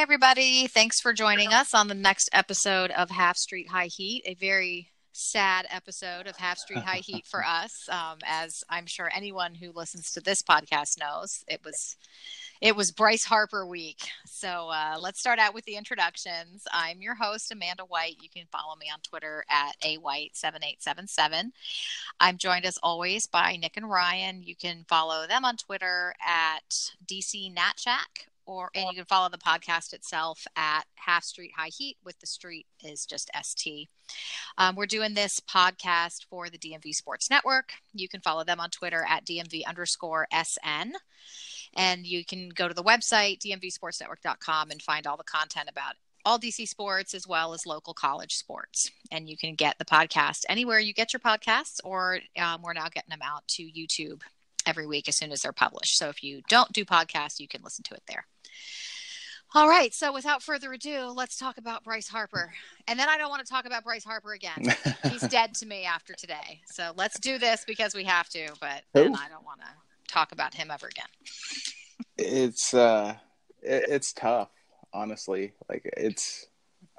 Everybody. Thanks for joining us on the next episode of Half Street High Heat, a very sad episode of Half Street High Heat for us. Um, as I'm sure anyone who listens to this podcast knows, it was. It was Bryce Harper week. So uh, let's start out with the introductions. I'm your host, Amanda White. You can follow me on Twitter at awhite7877. I'm joined as always by Nick and Ryan. You can follow them on Twitter at DC Natchak or and you can follow the podcast itself at Half Street High Heat with the street is just ST. Um, we're doing this podcast for the DMV Sports Network. You can follow them on Twitter at DMV underscore SN. And you can go to the website, dmvsportsnetwork.com, and find all the content about all DC sports as well as local college sports. And you can get the podcast anywhere you get your podcasts, or um, we're now getting them out to YouTube every week as soon as they're published. So if you don't do podcasts, you can listen to it there. All right. So without further ado, let's talk about Bryce Harper. And then I don't want to talk about Bryce Harper again. He's dead to me after today. So let's do this because we have to, but then I don't want to talk about him ever again. it's uh it, it's tough, honestly. Like it's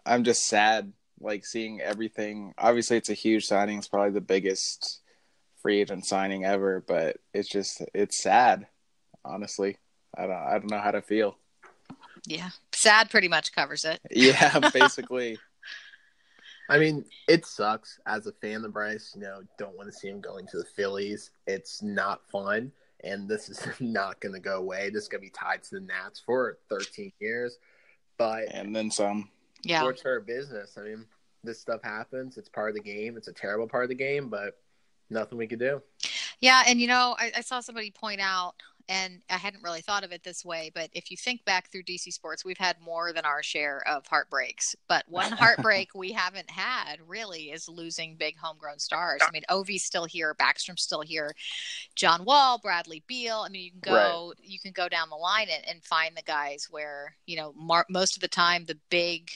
I'm just sad like seeing everything. Obviously it's a huge signing. It's probably the biggest free agent signing ever, but it's just it's sad, honestly. I don't I don't know how to feel. Yeah. Sad pretty much covers it. Yeah, basically. I mean, it sucks as a fan of Bryce. You know, don't want to see him going to the Phillies. It's not fun, and this is not going to go away. This is going to be tied to the Nats for 13 years, but and then some. Yeah, sports are a business. I mean, this stuff happens. It's part of the game. It's a terrible part of the game, but nothing we could do. Yeah, and you know, I, I saw somebody point out and I hadn't really thought of it this way, but if you think back through DC sports, we've had more than our share of heartbreaks. But one heartbreak we haven't had really is losing big homegrown stars. I mean, Ovi's still here, Backstrom's still here, John Wall, Bradley Beal. I mean, you can go right. you can go down the line and, and find the guys where you know mar- most of the time the big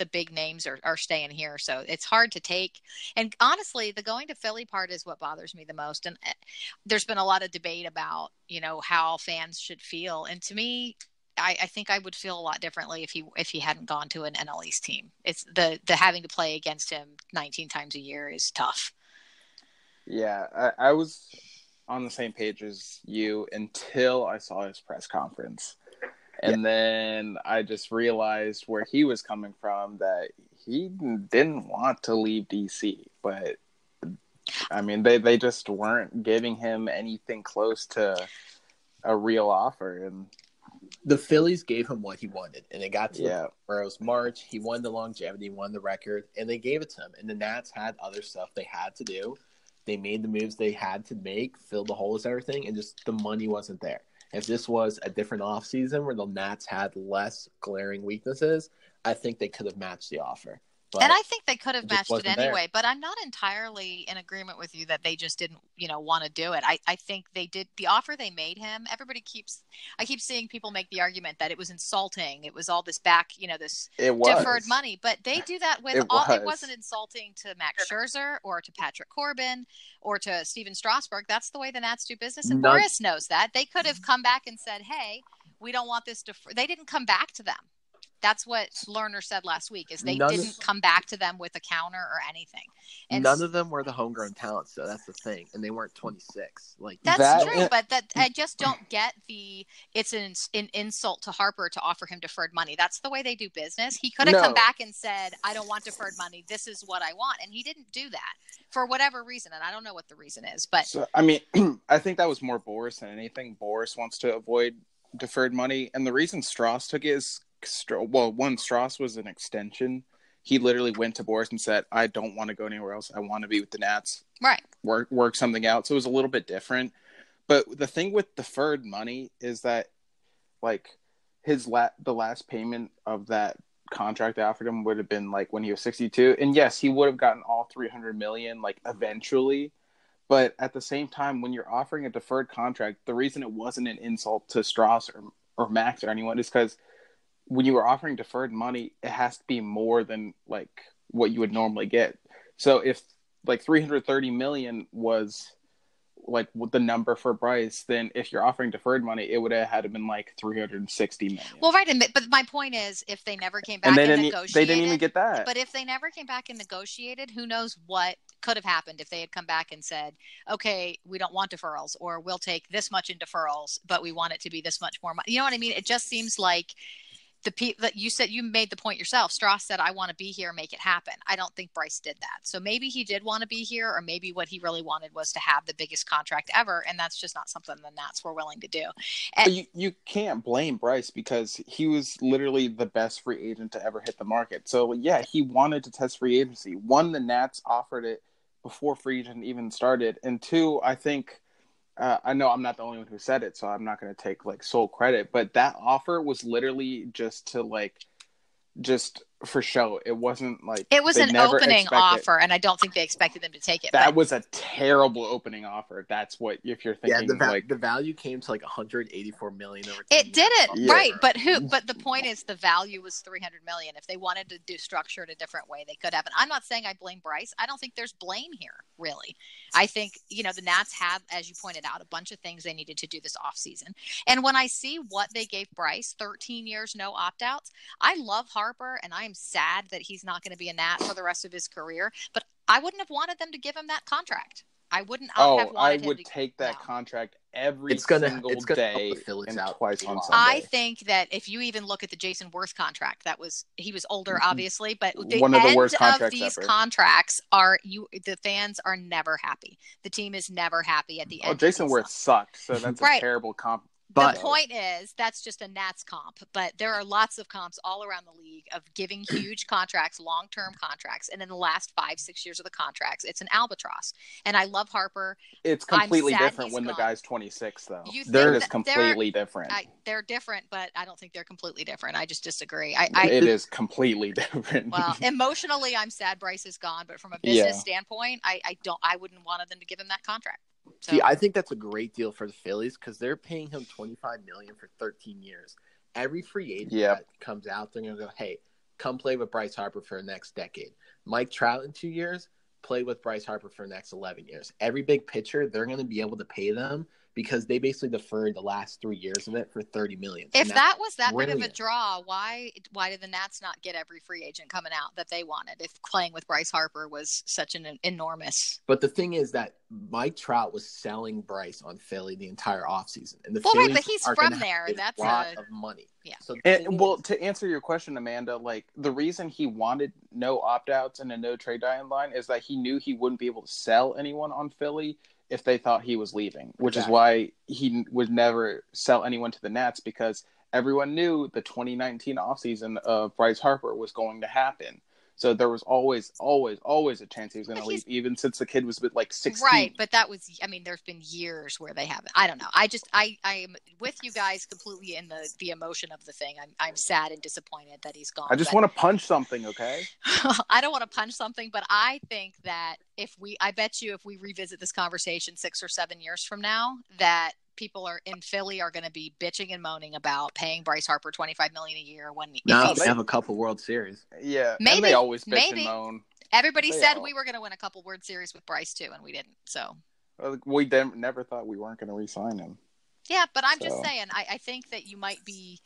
the big names are, are staying here. So it's hard to take. And honestly, the going to Philly part is what bothers me the most. And eh, there's been a lot of debate about, you know, how fans should feel. And to me, I, I, think I would feel a lot differently if he if he hadn't gone to an NL East team. It's the the having to play against him 19 times a year is tough. Yeah, I, I was on the same page as you until I saw his press conference. And yeah. then I just realized where he was coming from that he didn't want to leave DC, but I mean they they just weren't giving him anything close to a real offer and the Phillies gave him what he wanted, and it got to yeah. where it was March. He won the longevity, won the record, and they gave it to him. And the Nats had other stuff they had to do, They made the moves they had to make, filled the holes, everything, and just the money wasn't there. If this was a different offseason where the Nats had less glaring weaknesses, I think they could have matched the offer. But and I think they could have matched it anyway, there. but I'm not entirely in agreement with you that they just didn't, you know, want to do it. I, I think they did the offer they made him. Everybody keeps, I keep seeing people make the argument that it was insulting. It was all this back, you know, this deferred money, but they do that with it all. Was. It wasn't insulting to Max Scherzer or to Patrick Corbin or to Stephen Strasburg. That's the way the Nats do business, and None. Boras knows that. They could have mm-hmm. come back and said, "Hey, we don't want this to." They didn't come back to them. That's what Lerner said last week. Is they none didn't of, come back to them with a counter or anything. And none of them were the homegrown talents, so that's the thing. And they weren't 26. Like that's that, true, but that I just don't get the. It's an, an insult to Harper to offer him deferred money. That's the way they do business. He could have no. come back and said, "I don't want deferred money. This is what I want," and he didn't do that for whatever reason. And I don't know what the reason is, but so, I mean, I think that was more Boras than anything. Boras wants to avoid deferred money, and the reason Strauss took it is well, one Strauss was an extension. He literally went to Boras and said, "I don't want to go anywhere else. I want to be with the Nats. Right. Work work something out." So it was a little bit different. But the thing with deferred money is that, like, his la- the last payment of that contract they offered him would have been like when he was 62 and yes he would have gotten all 300 million like eventually but at the same time when you're offering a deferred contract the reason it wasn't an insult to strauss or, or max or anyone is because when you are offering deferred money, it has to be more than like what you would normally get. So if like 330 million was like the number for Bryce, then if you're offering deferred money, it would have had to been like 360 million. Well, right, but my point is, if they never came back and, and negotiated, they didn't even get that. But if they never came back and negotiated, who knows what could have happened if they had come back and said, "Okay, we don't want deferrals, or we'll take this much in deferrals, but we want it to be this much more money." You know what I mean? It just seems like the people that you said you made the point yourself. Strauss said, "I want to be here, make it happen." I don't think Bryce did that. So maybe he did want to be here, or maybe what he really wanted was to have the biggest contract ever, and that's just not something the Nats were willing to do. And, you you can't blame Bryce because he was literally the best free agent to ever hit the market. So yeah, he wanted to test free agency. One, the Nats offered it before free agent even started, and two, I think uh, I know I'm not the only one who said it, so I'm not going to take like sole credit. But that offer was literally just to like, just for show. It wasn't like it was an opening offer, and I don't think they expected them to take it. That but... was a terrible opening offer. That's what if you're thinking. Yeah, the, va- like the value came to like 184 million over. It did it yeah. right, but who? But the point is, the value was 300 million. If they wanted to do structure it a different way, they could have. And I'm not saying I blame Bryce. I don't think there's blame here, really. I think you know the Nats have, as you pointed out, a bunch of things they needed to do this off season. And when I see what they gave Bryce, 13 years no opt outs, I love Harper, and I am sad that he's not going to be a Nat for the rest of his career. But I wouldn't have wanted them to give him that contract. I wouldn't. I oh, I would to, take that no. contract every it's gonna, single it's gonna day and out twice on Sunday. I think that if you even look at the Jayson Werth contract, that was he was older, mm-hmm. obviously, but the one of the worst contracts of these ever. contracts are you. The fans are never happy. The team is never happy at the oh, end. Oh, Jayson Werth sucked, so that's right. a terrible comp but the point is, that's just a Nats comp. But there are lots of comps all around the league of giving huge contracts, long term contracts. And in the last five, six years of the contracts, it's an albatross. And I love Harper. It's completely different when gone. the guy's 26, though. they're just completely they're, different. I, they're different, but I don't think they're completely different. I just disagree. I, I it is completely different. Well, emotionally, I'm sad Bryce is gone. But from a business yeah. standpoint, I, I don't, I wouldn't want them to give him that contract. So. See, I think that's a great deal for the Phillies because they're paying him twenty five million for thirteen years. Every free agent that comes out, they're gonna go, "Hey, come play with Bryce Harper for the next decade." Mike Trout in two years, play with Bryce Harper for the next eleven years. Every big pitcher, they're gonna be able to pay them because they basically deferred the last three years of it for thirty million. If that was that brilliant. big of a draw, why why did the Nats not get every free agent coming out that they wanted? If playing with Bryce Harper was such an enormous. But the thing is that Mike Trout was selling Bryce on Philly the entire offseason. and the well, Phillies right, but he's from there. That's a lot a... of money. Yeah. So and, well, to answer your question, Amanda, like the reason he wanted no opt outs and a no trade deadline is that he knew he wouldn't be able to sell anyone on Philly if they thought he was leaving, which exactly. is why he would never sell anyone to the Nats because everyone knew the 2019 offseason of Bryce Harper was going to happen. So there was always, always, always a chance he was going to leave, even since the kid was like sixteen. Right, but that was I mean there's been years where they haven't. I don't know. I just I I am with you guys completely in the the emotion of the thing. I'm I'm sad and disappointed that he's gone. I just but- want to punch something. Okay. I don't want to punch something, but I think that if we, I bet you, if we revisit this conversation six or seven years from now, that people are in Philly are going to be bitching and moaning about paying Bryce Harper twenty five million a year when if Now he's- they have a couple World Series. Yeah. Maybe, and they always bitch maybe. and moan. everybody they said all- we were going to win a couple World Series with Bryce too, and we didn't. So We dem- never thought we weren't going to re-sign him. yeah, but I'm just saying, I, I think that you might be.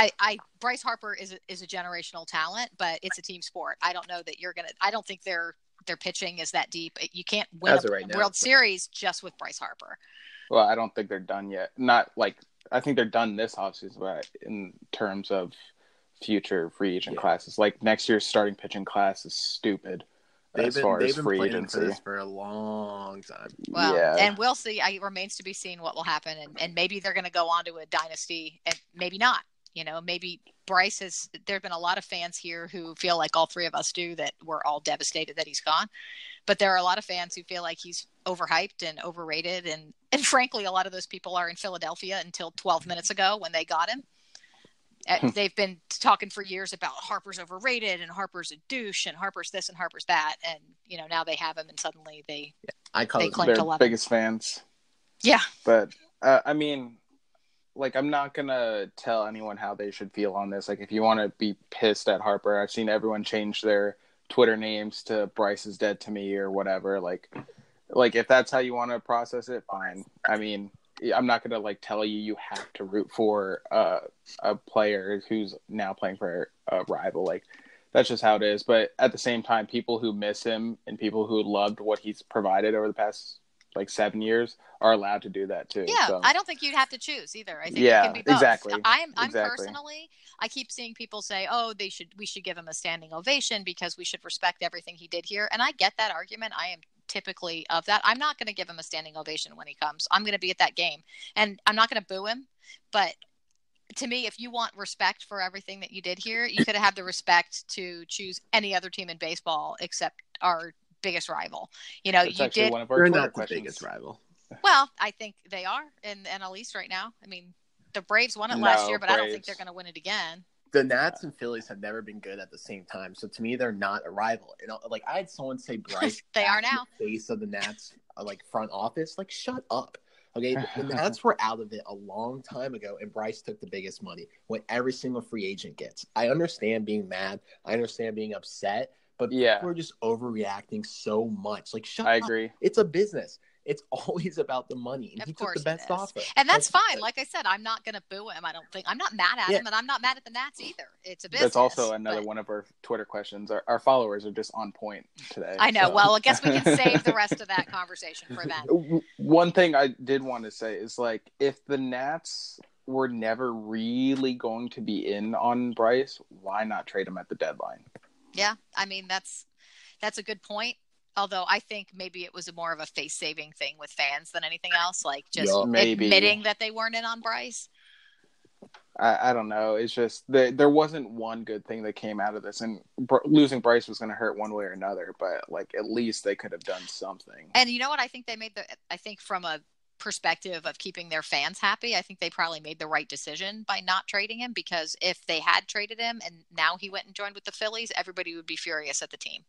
I, I Bryce Harper is a, is a generational talent, but it's a team sport. I don't know that you're gonna. I don't think their their pitching is that deep. You can't win As a of right now. World Series just with Bryce Harper. Well, I don't think they're done yet. Not like I think they're done this offseason, but in terms of future free agent Yeah. classes, like next year's starting pitching class is stupid They've as been, far they've as been free planning agency. for this for a long time. Well, yeah, and we'll see. I, it remains to be seen what will happen, and, and maybe they're going to go on to a dynasty, and maybe not. You know, maybe Bryce has. There have been a lot of fans here who feel like all three of us do that we're all devastated that he's gone, but there are a lot of fans who feel like he's overhyped and overrated, and and frankly, a lot of those people are in Philadelphia until 12 minutes ago when they got him. Uh, They've been talking for years about Harper's overrated and Harper's a douche and Harper's this and Harper's that, and you know now they have him, and suddenly they I call They it claim- they're to love biggest fans. yeah But uh, I mean, like I'm not gonna tell anyone how they should feel on this. Like if you want to be pissed at Harper, I've seen everyone change their Twitter names to Bryce is dead to me or whatever. Like, like if that's how you want to process it, fine. I mean, I'm not gonna like tell you you have to root for uh, a player who's now playing for a rival. Like that's just how it is. But at the same time, people who miss him and people who loved what he's provided over the past like seven years are allowed to do that too. Yeah, So- I don't think you'd have to choose either. I think Yeah, it can be both. exactly. I'm, I'm Exactly. personally, I keep seeing people say, "Oh, they should, we should give him a standing ovation because we should respect everything he did here." And I get that argument. I am typically of that. I'm not going to give him a standing ovation when he comes. I'm going to be at that game, and I'm not going to boo him. But to me, if you want respect for everything that you did here, you could have the respect to choose any other team in baseball except our biggest rival. You know, That's you did one of our They're not the biggest rival. well, I think they are in the NL East right now. I mean, the Braves won it last year, but I don't think they're going to win it again. The Nats and Phillies have never been good at the same time, so to me, they're not a rival. And uh, like I had someone say, Bryce, They are now. the face of the Nats, uh, like front office. Like, shut up. Okay, the Nats were out of it a long time ago, and Bryce took the biggest money. What every single free agent gets. I understand being mad. I understand being upset, but Yeah. people are just overreacting so much. Like, shut I up. agree. It's a business. It's always about the money, and Of he took course the best offer. And that's Like, fine. Like I said, I'm not going to boo him. I don't think I'm not mad at Yeah. him, and I'm not mad at the Nats either. It's a business. That's also another but- one of our Twitter questions. Our, our followers are just on point today. I know. so. Well, I guess we can save the rest of that conversation for then. One thing I did want to say is like if the Nats were never really going to be in on Bryce, why not trade him at the deadline? Yeah, I mean that's that's a good point. Although I think maybe it was a more of a face saving thing with fans than anything else, like just Yeah. Admitting that they weren't in on Bryce. I, I don't know. It's just there, there wasn't one good thing that came out of this, and Br- losing Bryce was going to hurt one way or another. But like at least they could have done something. And you know what? I think they made the. I think from a perspective of keeping their fans happy, I think they probably made the right decision by not trading him because if they had traded him and now he went and joined with the Phillies, everybody would be furious at the team.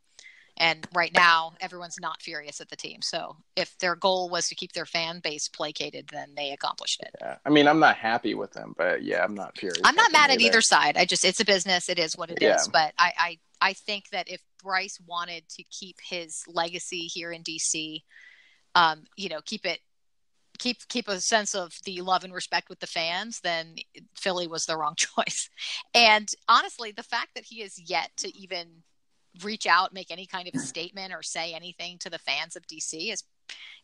And right now, everyone's not furious at the team. So if their goal was to keep their fan base placated, then they accomplished it. Yeah. I mean, I'm not happy with them, but yeah, I'm not furious. I'm not mad at either side. I just it's a business. It is what it is. Yeah. But I, I I think that if Bryce wanted to keep his legacy here in DC, um, you know, keep it keep keep a sense of the love and respect with the fans, then Philly was the wrong choice. And honestly, the fact that he has yet to even reach out, make any kind of a statement or say anything to the fans of DC is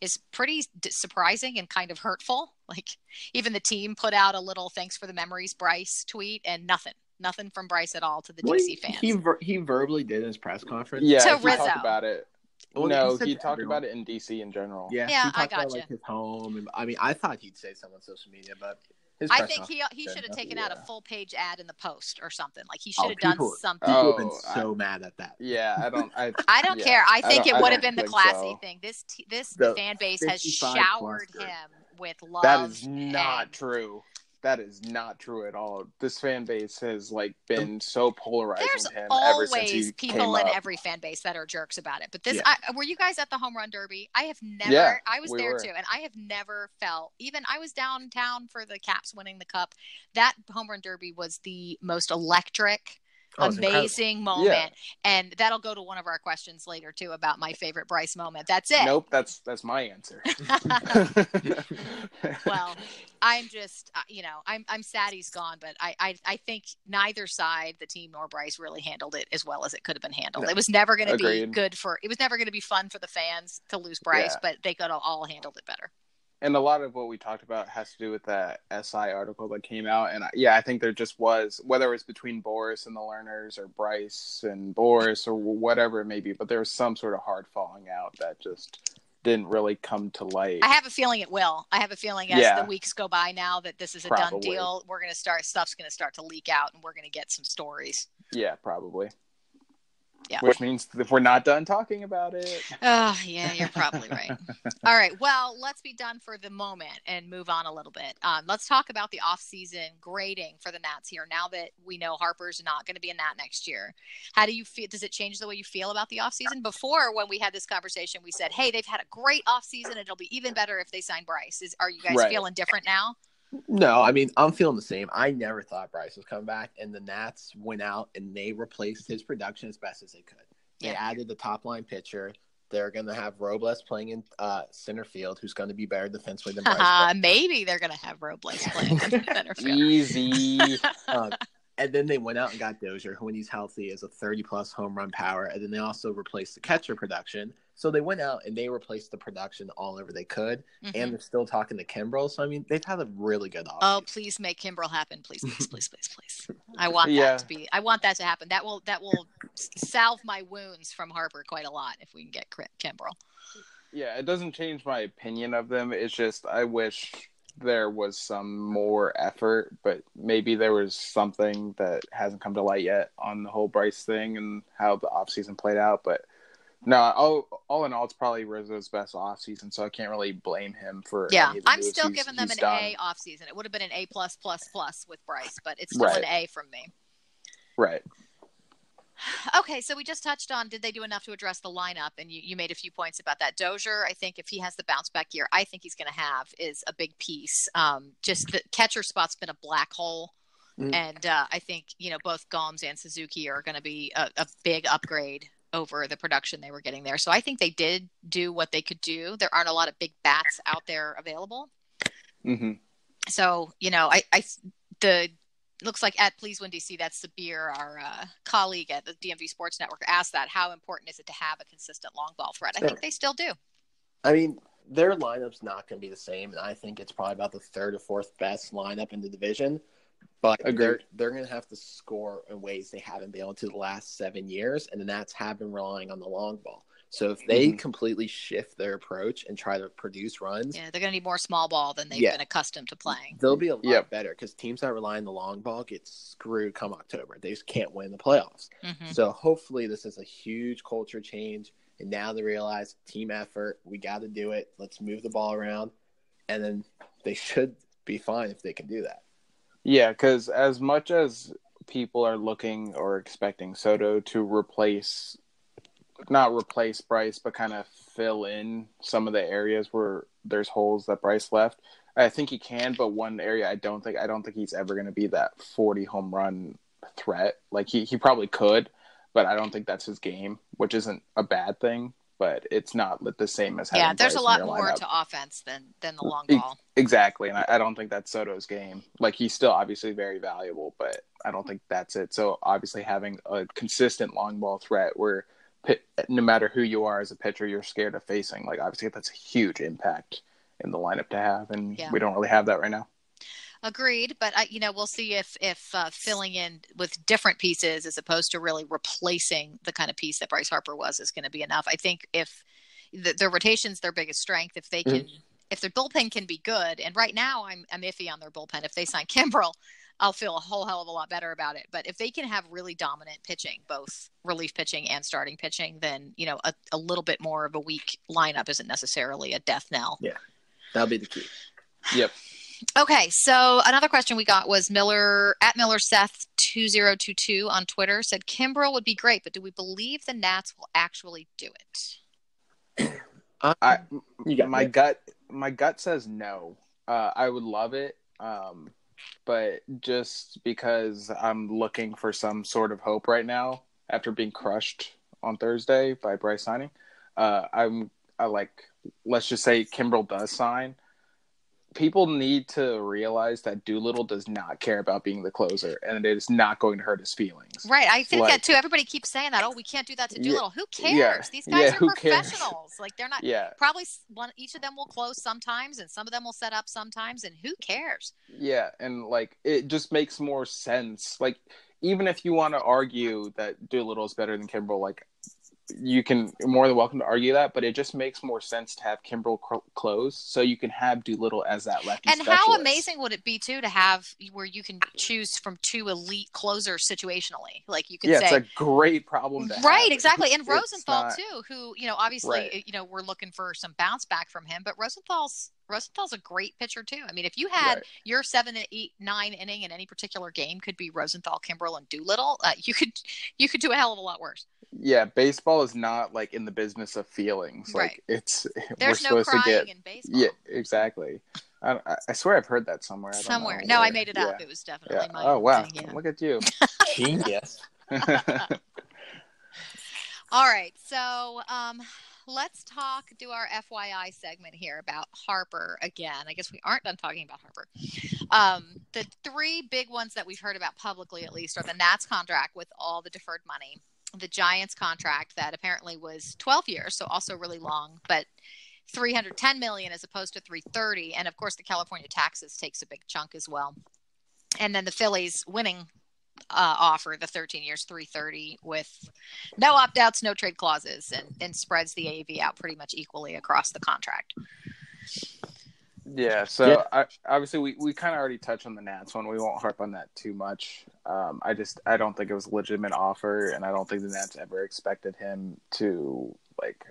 is pretty surprising and kind of hurtful. Like even the team put out a little thanks for the memories Bryce tweet and nothing, nothing from Bryce at all to the Well, DC fans. He ver- he verbally did in his press conference. Yeah, To he Rizzo. talked about it. Well, no, he he talked everyone. about it in DC in general. Yeah, Yeah, he I talked about gotcha. like his home, and I mean, I thought he'd say something on social media, but His I think he he should have nothing. taken out a full page ad in the post or something. Like he Oh, should have done people- something. People have been Oh, so mad at that. Yeah, I don't. I, I don't yeah, care. I think don't- it would have been the classy so. thing. This t- this The fan base has showered plus him with love. That is not and- true. That is not true at all. This fan base has like been so polarizing There's to him ever since always he people in up. every fan base that are jerks about it. But this, Yeah. I, were you guys at the home run derby? I have never. Yeah, I was we there were. too, and I have never felt. Even I was downtown for the Caps winning the cup. That home run derby was the most electric. Oh, amazing moment. And that'll go to one of our questions later too about my favorite bryce moment. That's it. Nope, that's that's my answer. well i'm just uh, you know i'm i'm sad he's gone but I, I i think neither side the team nor bryce really handled it as well as it could have been handled. No. it was never going to be good for it was never going to be fun for the fans to lose bryce Yeah. but they could have all handled it better and a lot of what we talked about has to do with that SI article that came out. And I- yeah, I think there just was, whether it was between Boras and the Lerners or Bryce and Boras or whatever it may be, but there was some sort of hard falling out that just didn't really come to light. i have a feeling it will i have a feeling as Yeah. the weeks go by now that this is a done deal we're going to start stuff's going to start to leak out and we're going to get some stories yeah, probably. Yeah. Which means if we're not done talking about it, Oh, yeah, you're probably right. All right. Well, let's be done for the moment and move on a little bit. Um, let's talk about the off-season grading for the Nats here. Now that we know Harper's not going to be a Nat next year, how do you feel? Does it change the way you feel about the off-season? Before, when we had this conversation, we said, "Hey, they've had a great off-season. It'll be even better if they sign Bryce." Is are you guys Right. feeling different now? No, I mean I'm feeling the same. I never thought Bryce was coming back, and the Nats went out and they replaced his production as best as they could. They Yeah. added the top line pitcher. They're going to have Robles playing in uh, center field, who's going to be better defensively than Bryce. Uh, maybe they're going to have Robles playing in center field. easy. um, and then they went out and got Dozier, who, when he's healthy, is a 30 plus home run power. And then they also replaced the catcher production. So they went out and they replaced the production all over they could. Mhm. And they're still talking to Kimbrel. So, I mean, they've had a really good Oh, please make Kimbrel happen, please, please, please, please, please. I want Yeah. that to be. I want that to happen. That will that will salve my wounds from Harper quite a lot if we can get Cri- Kimbrel. yeah, it doesn't change my opinion of them. It's just I wish there was some more effort, but maybe there was something that hasn't come to light yet on the whole Bryce thing and how the offseason played out. But no, all, all in all, it's probably Rizzo's best offseason, so I can't really blame him for. Yeah, any of the I'm still he's- giving them an done. A off season. It would have been an A plus plus plus with Bryce, but it's still an A from me. Right. Okay, so we just touched on did they do enough to address the lineup, and you, you made a few points about that. Dozier, I think if he has the bounce back year, I think he's going to have is a big piece. Um, just the catcher spot's been a black hole, Mm. and uh, I think you know both Gomes and Suzuki are going to be a, a big upgrade over the production they were getting there. So I think they did do what they could do. There aren't a lot of big bats out there available. hmm So you know, I, I the looks like at Please Win DC, that's Sabir, our uh, colleague at the DMV Sports Network, asked that how important is it to have a consistent long ball threat? I think they still do. I mean, their lineup's not going to be the same. And I think it's probably about the third or fourth best lineup in the division. But Agreed. they're they're going to have to score in ways they haven't been able to the last seven years, and the Nats have been relying on the long ball. So if they Mhm. completely shift their approach and try to produce runs, Yeah, they're going to need more small ball than they've Yeah. been accustomed to playing. they'll be a lot Yep. better because teams that rely on the long ball get screwed come October. They just can't win the playoffs. hmm So hopefully this is a huge culture change, and now they realize team effort. We got to do it. Let's move the ball around, and then they should be fine if they can do that. Yeah, because as much as people are looking or expecting Soto to replace, not replace Bryce, but kind of fill in some of the areas where there's holes that Bryce left, I think he can. But one area I don't think I don't think he's ever going to be that 40 home run threat. Like he he probably could, but I don't think that's his game, which isn't a bad thing. But it's not the same as having Yeah, there's a lot more lineup. to offense than than the long ball. Exactly, and I, I don't think that's Soto's game. Like he's still obviously very valuable, but I don't think that's it. So obviously having a consistent long ball threat where no matter who you are as a pitcher, you're scared of facing. Like obviously that's a huge impact in the lineup to have, and Yeah. we don't really have that right now. Agreed, but I, you know we'll see if if uh, filling in with different pieces as opposed to really replacing the kind of piece that Bryce Harper was is going to be enough. I think if the, the rotation's their biggest strength, if they can Mm-hmm. if their bullpen can be good, and right now I'm I'm iffy on their bullpen. If they sign Kimbrel, I'll feel a whole hell of a lot better about it. But if they can have really dominant pitching, both relief pitching and starting pitching, then you know a, a little bit more of a weak lineup isn't necessarily a death knell. Yeah, that'll be the key. Yep. Okay, so another question we got was Miller at Miller Seth two zero two two on Twitter said Kimbrel would be great, but do we believe the Nats will actually do it? I You got my me. gut my gut says no. Uh, I would love it, um, but just because I'm looking for some sort of hope right now after being crushed on Thursday by Bryce signing, uh, I'm I like let's just say Kimbrel does sign. People need to realize that Doolittle does not care about being the closer, and it is not going to hurt his feelings. Right, I think Like- that too. Everybody keeps saying that. Oh, we can't do that to Yeah, Doolittle. Who cares? yeah, These guys yeah, are who cares? professionals. Like they're not. Yeah, Probably one. Each of them will close sometimes, and some of them will set up sometimes. And who cares? Yeah, and like it just makes more sense. Like even if you want to argue that Doolittle is better than Kimbrel, like you can more than welcome to argue that, but it just makes more sense to have Kimbrel close so you can have Doolittle as that lefty. And how amazing would it be too to have where you can choose from two elite closers situationally? Like you can Yeah, say, it's a great problem to have. right, exactly. And Rosenthal not- too, who you know, obviously, Right. you know, we're looking for some bounce back from him, but Rosenthal's Rosenthal's a great pitcher too. I mean, if you had Right. your seven, eight, nine inning in any particular game could be Rosenthal, Kimbrel, and Doolittle, uh, you could you could do a hell of a lot worse. Yeah, baseball is not like in the business of feelings. Like Right. it's There's we're no supposed crying to get. in baseball. Yeah, exactly. I, I- I swear I've heard that somewhere. I don't Somewhere. know No, I made it up. Yeah. It was definitely Yeah. my Oh wow! thing, yeah. Look at you. Genius. All right. So um, let's talk, do our FYI segment here about Harper again. I guess we aren't done talking about Harper. Um, the three big ones that we've heard about publicly, at least, are the Nats contract with all the deferred money, the Giants contract that apparently was 12 years, so also really long, but 310 million as opposed to 330 and of course the california taxes takes a big chunk as well. And then the phillies winning uh, offer the 13 years 330 with no opt-outs no trade clauses and, and spreads the av out pretty much equally across the contract Yeah, so Yeah. I, obviously we, we kind of already touched on the Nats one. We won't harp on that too much. Um, I just I don't think it was a legitimate offer, and I don't think the Nats ever expected him to like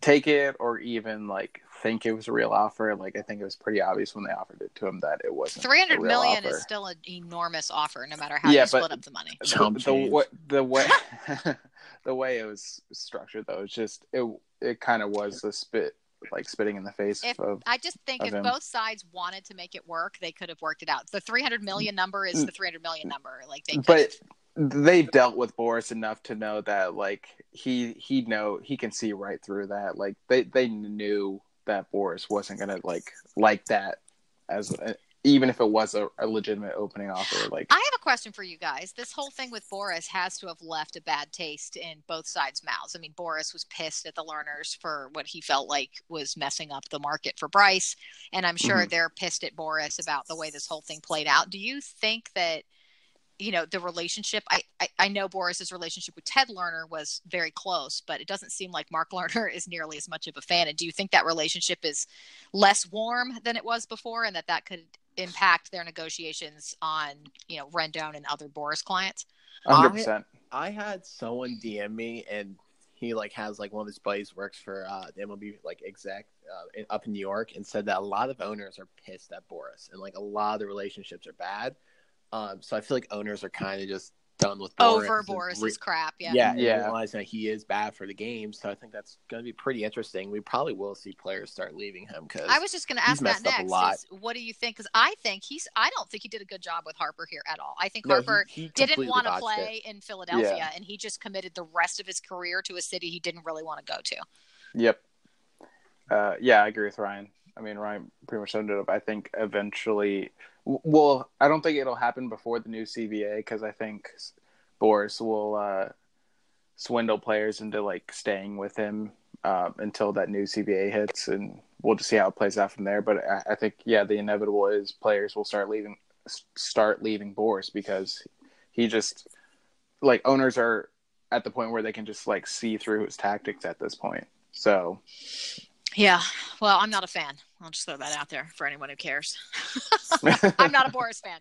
take it or even like think it was a real offer. Like I think it was pretty obvious when they offered it to him that it wasn't. a 300 real million offer. is still an enormous offer no matter how Yeah, you split up the money the, the, change. the way the way it was structured though, it's just it it kind of was a spit like spitting in the face If- of I just think if him. both sides wanted to make it work, they could have worked it out. The 300 million number is the 300 million number. Like they But they've dealt with Boras enough to know that like he he know he can see right through that. Like they they knew that Boras wasn't gonna like like that as a, even if it was a, a legitimate opening offer. Like I have a question for you guys. This whole thing with Boras has to have left a bad taste in both sides' mouths. I mean, Boras was pissed at the Lerners for what he felt like was messing up the market for Bryce, and I'm sure Mhm. they're pissed at Boras about the way this whole thing played out. Do you think that you know the relationship I, I i know boras's relationship with ted lerner was very close but it doesn't seem like mark lerner is nearly as much of a fan and do you think that relationship is less warm than it was before and that that could impact their negotiations on you know rendon and other boras clients hundred percent. I had someone DM me, and he like has like one of his buddies works for uh, the MLB like exec uh, in, up in New York, and said that a lot of owners are pissed at Boras, and like a lot of the relationships are bad. Um, so I feel like owners are kind of just done with Boras over boras's re- crap yeah yeah, and Yeah. realizing that he is bad for the game. So I think that's going to be pretty interesting. We probably will see players start leaving him because I was just going to ask that messed up a next. Is what do you think? Because I think he's. I don't think he did a good job with Harper here at all. I think No, Harper he didn't want to play it. in Philadelphia, Yeah. and he just committed the rest of his career to a city he didn't really want to go to. Yep. Uh, yeah, I agree with Ryan. I mean, Ryan pretty much ended up. I think eventually, w- well, I don't think it'll happen before the new CBA because I think Boras will uh, swindle players into like staying with him um, until that new CBA hits, and we'll just see how it plays out from there. But I, I think, yeah, the inevitable is players will start leaving, start leaving Boras because he just like owners are at the point where they can just like see through his tactics at this point. So Yeah. Well, I'm not a fan. I'll just throw that out there for anyone who cares. I'm not a Boras fan.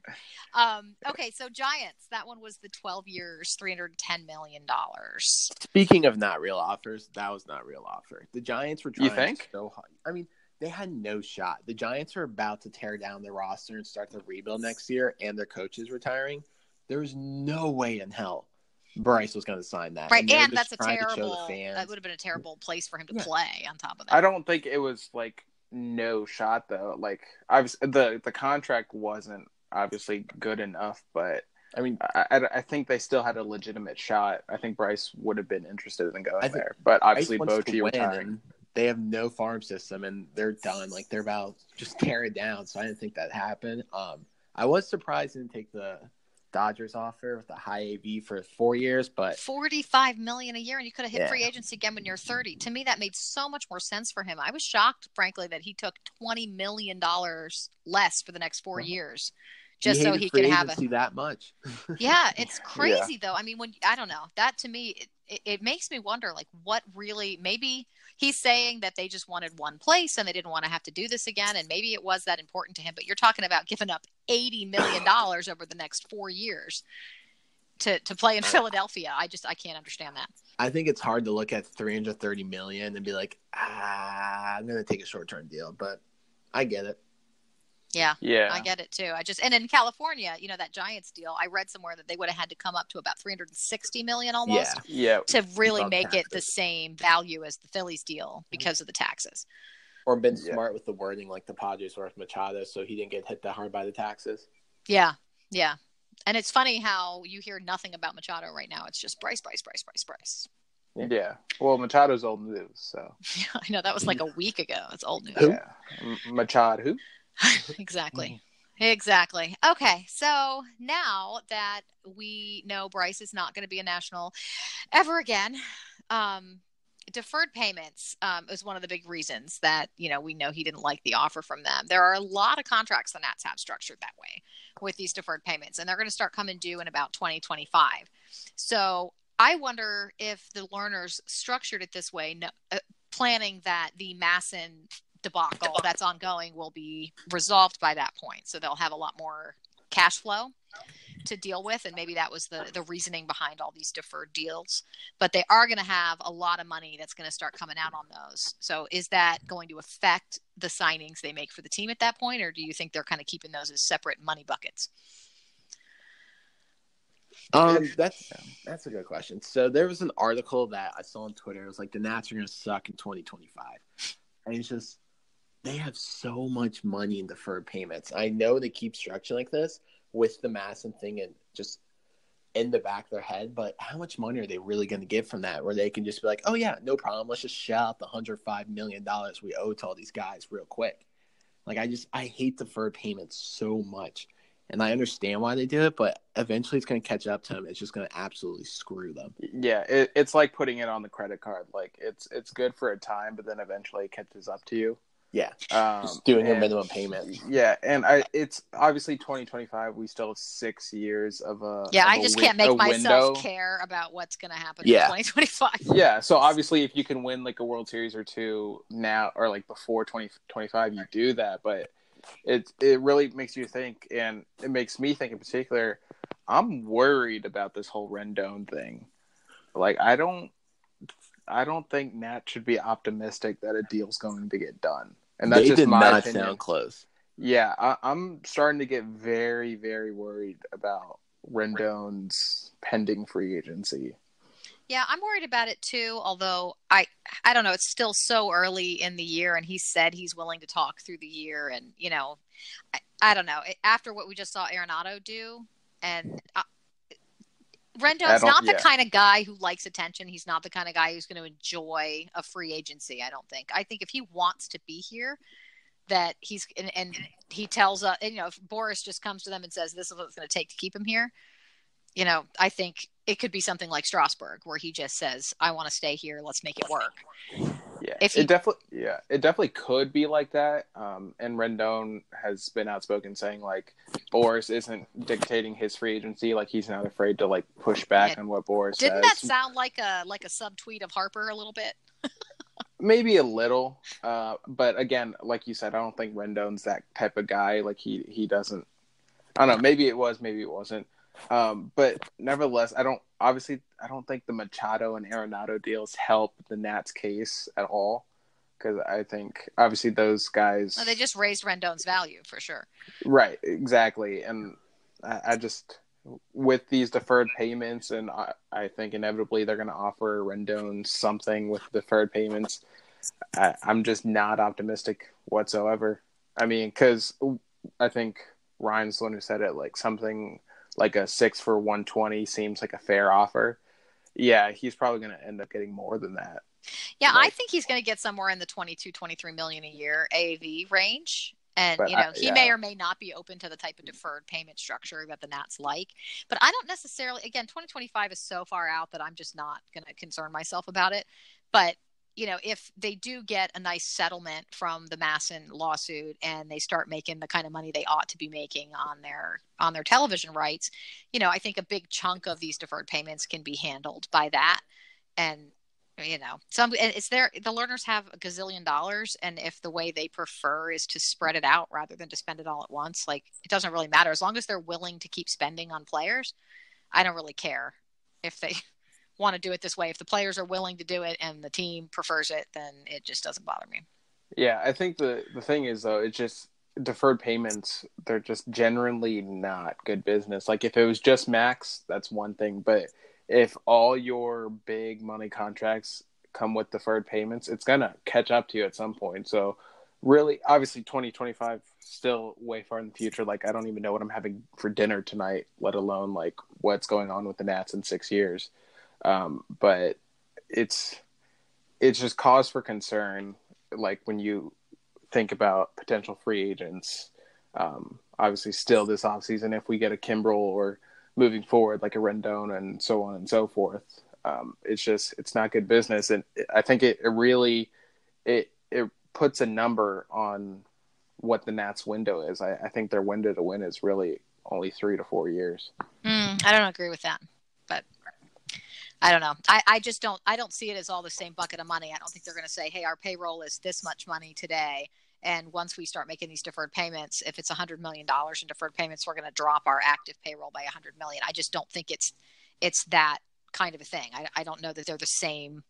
Um, okay, so Giants. That one was the 12 years, 310 million dollars. Speaking of not real offers, that was not real offer. The Giants were trying You think? so hard. I mean, they had no shot. The Giants are about to tear down their roster and start the rebuild next year, and their coach is retiring. There was no way in hell Bryce was going to sign that. Right, they were and that's a trying to show the terrible. That would have been a terrible place for him to Yeah. play. On top of that, I don't think it was like no shot though. Like I was the the contract wasn't obviously good enough, but I mean, I, I, I think they still had a legitimate shot. I think Bryce would have been interested in going there, but obviously Bruce Bochy win, retiring. They have no farm system, and they're done. Like they're about just tear it down. So I didn't think that happened. Um, I was surprised they didn't take the Dodgers offer with a high AV for four years, but 45 million a year and you could have hit Yeah. free agency again when you're 30 to me that made so much more sense for him i was shocked frankly that he took 20 million dollars less for the next 4 Mhm. years just so he could have a that much. yeah it's crazy though i mean when i don't know that to me it, it, it makes me wonder like what really maybe he's saying that they just wanted one place and they didn't want to have to do this again and maybe it was that important to him but you're talking about giving up 80 million dollars over the next 4 years to to play in Philadelphia i just i can't understand that I think it's hard to look at 330 million and be like, ah, I'm going to take a short term deal, but I get it. Yeah Yeah, I get it too. I just and in California, you know that Giants deal. I read somewhere that they would have had to come up to about 360 million almost yeah, to really Above make it the same value as the Phillies deal because of the taxes. Or been Yeah. smart with the wording like the Padres were with Machado, so he didn't get hit that hard by the taxes. Yeah, yeah. And it's funny how you hear nothing about Machado right now. It's just Bryce, Bryce, Bryce, Bryce, Bryce. yeah. Well, Machado's old news, so Yeah, I know that was like a week ago. It's old news. Who? yeah. M- Machado, who? exactly. Exactly. Okay. So now that we know Bryce is not going to be a national ever again, um, deferred payments um, is one of the big reasons that you know we know he didn't like the offer from them. There are a lot of contracts the Nats have structured that way with these deferred payments, and they're going to start coming due in about 2025. So I wonder if the Lerners structured it this way, no, uh, planning that the MASN debacle that's ongoing will be resolved by that point. So they'll have a lot more cash flow to deal with, and maybe that was the the reasoning behind all these deferred deals. But they are going to have a lot of money that's going to start coming out on those. So is that going to affect the signings they make for the team at that point, or do you think they're kind of keeping those as separate money buckets? Um, that's that's a good question. So there was an article that I saw on Twitter. It was like the Nats are going to suck in 2025, and it's just they have so much money in deferred payments. I know they keep structuring like this with the MASN thing and just in the back of their head, but how much money are they really going to get from that? Where they can just be like, "Oh yeah, no problem. Let's just shell out the 105 million dollars we owe to all these guys real quick." Like I just I hate deferred payments so much and I understand why they do it, but eventually it's going to catch up to them. It's just going to absolutely screw them. Yeah, it, it's like putting it on the credit card. Like it's it's good for a time, but then eventually it catches up to you. Yeah, Um, just doing your minimum payment. Yeah, and I it's obviously 2025. We still have six years of a Yeah, of I a just win- can't make myself window. care about what's going to happen Yeah. in 2025. Yeah, so obviously, if you can win like a World Series or two now, or like before 2025, you do that. But it it really makes you think, and it makes me think in particular. I'm worried about this whole Rendon thing. Like, I don't, I don't think Nat should be optimistic that a deal's going to get done. And that's they just did my not opinion. sound close. Yeah, I, I'm starting to get very, very worried about Rendon's pending free agency. Yeah, I'm worried about it too. Although I, I don't know, it's still so early in the year, and he said he's willing to talk through the year, and you know, I, I don't know. After what we just saw Arenado do, and uh, I Rendon's don't- the yeah. kind of guy who likes attention. He's not the kind of guy who's going to enjoy a free agency. I don't think. I think if he wants to be here, that he's and, and he tells uh, you know, if Boras just comes to them and says, "This is what it's going to take to keep him here," you know, I think it could be something like Strasburg, where he just says, "I want to stay here. Let's make it work." Yeah, If it definitely, yeah, it definitely could be like that. Um, and Rendon has been outspoken saying like Boras isn't dictating his free agency. Like he's not afraid to like push back Yeah. on what Boras Didn't says. that sound like a like a subtweet of Harper a little bit? maybe a little, uh, but again, like you said, I don't think Rendon's that type of guy. Like he he doesn't. I don't know. Maybe it was, maybe it wasn't. Um, but nevertheless, I don't. Obviously, I don't think the Machado and Arenado deals help the Nats case at all. Because I think obviously those guys. Well, they just raised Rendon's value for sure. Right. Exactly. And I, I just with these deferred payments, and I, I think inevitably they're going to offer Rendon something with deferred payments. I, I'm just not optimistic whatsoever. I mean, because I think Ryan's the one who said it, like something like a six for 120 seems like a fair offer. Yeah, he's probably going to end up getting more than that. Yeah, like, I think he's going to get somewhere in the 22, 23 million a year AAV range. And you know, I, he yeah. may or may not be open to the type of deferred payment structure that the Nats like. But I don't necessarily again, 2025 is so far out that I'm just not going to concern myself about it. But you know, if they do get a nice settlement from the MASN lawsuit and they start making the kind of money they ought to be making on their on their television rights, you know, I think a big chunk of these deferred payments can be handled by that. And you know some it's there the Lerners have a gazillion dollars and if the way they prefer is to spread it out rather than to spend it all at once like it doesn't really matter as long as they're willing to keep spending on players i don't really care if they want to do it this way if the players are willing to do it and the team prefers it then it just doesn't bother me yeah i think the the thing is though it's just deferred payments they're just generally not good business like if it was just max that's one thing but if all your big money contracts come with deferred payments, it's gonna catch up to you at some point. So really obviously 2025 still way far in the future. Like I don't even know what I'm having for dinner tonight, let alone like what's going on with the Nats in six years. Um, but it's it's just cause for concern. Like when you think about potential free agents, um, obviously still this offseason, if we get a Kimbrel or moving forward, like a Rendon and so on and so forth. Um, it's just it's not good business, and I think it, it really it it puts a number on what the Nats window is. I, I think their window to win is really only three to four years. Mm, I don't agree with that, but I don't know. I, I just don't I don't see it as all the same bucket of money. I don't think they're going to say, "Hey, our payroll is this much money today." And once we start making these deferred payments, if it's a $100 million in deferred payments, we're going to drop our active payroll by a 100 million. I just don't think it's it's that kind of a thing. I, I don't know that they're the same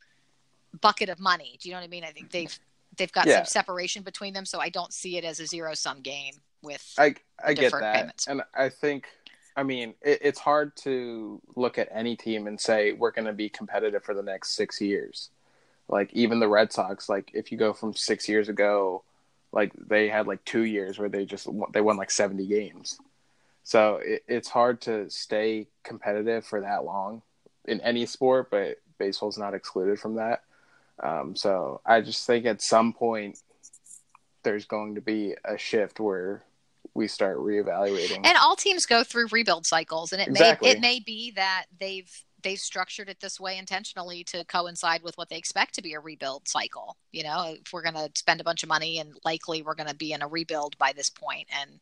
bucket of money. Do you know what I mean? I think they've they've got yeah. some separation between them, so I don't see it as a zero sum game with. I I get that, payments. and I think. I mean, it, it's hard to look at any team and say we're going to be competitive for the next six years. Like even the Red Sox, like if you go from six years ago like they had like two years where they just they won like 70 games so it, it's hard to stay competitive for that long in any sport but baseball's not excluded from that um, so i just think at some point there's going to be a shift where we start reevaluating and all teams go through rebuild cycles and it exactly. may it may be that they've they've structured it this way intentionally to coincide with what they expect to be a rebuild cycle. You know, if we're going to spend a bunch of money and likely we're going to be in a rebuild by this point and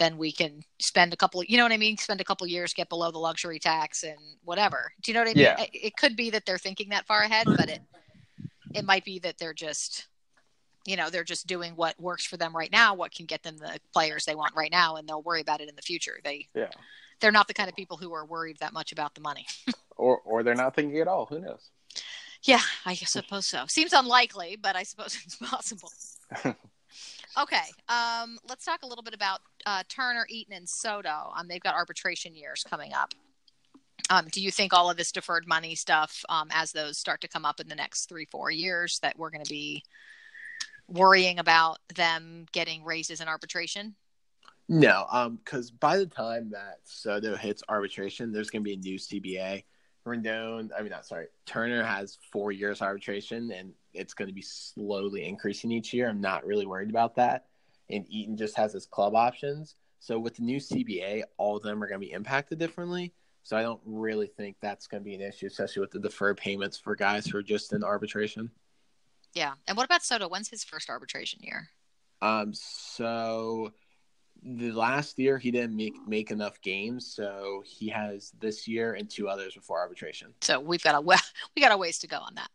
then we can spend a couple you know what I mean, spend a couple years get below the luxury tax and whatever. Do you know what I mean? Yeah. It could be that they're thinking that far ahead, but it it might be that they're just you know, they're just doing what works for them right now, what can get them the players they want right now and they'll worry about it in the future. They Yeah they're not the kind of people who are worried that much about the money. or or they're not thinking at all. Who knows? Yeah, I suppose so. Seems unlikely, but I suppose it's possible. okay, um, let's talk a little bit about uh, Turner, Eaton, and Soto. Um, they've got arbitration years coming up. Um, do you think all of this deferred money stuff, um, as those start to come up in the next three, four years, that we're going to be worrying about them getting raises in arbitration? No, um, because by the time that Soto hits arbitration, there's going to be a new CBA. Rendon, I mean, not sorry, Turner has four years arbitration, and it's going to be slowly increasing each year. I'm not really worried about that. And Eaton just has his club options. So with the new CBA, all of them are going to be impacted differently. So I don't really think that's going to be an issue, especially with the deferred payments for guys who are just in arbitration. Yeah. And what about Soto? When's his first arbitration year? Um. So the last year he didn't make make enough games, so he has this year and two others before arbitration. So we've got a we got a ways to go on that.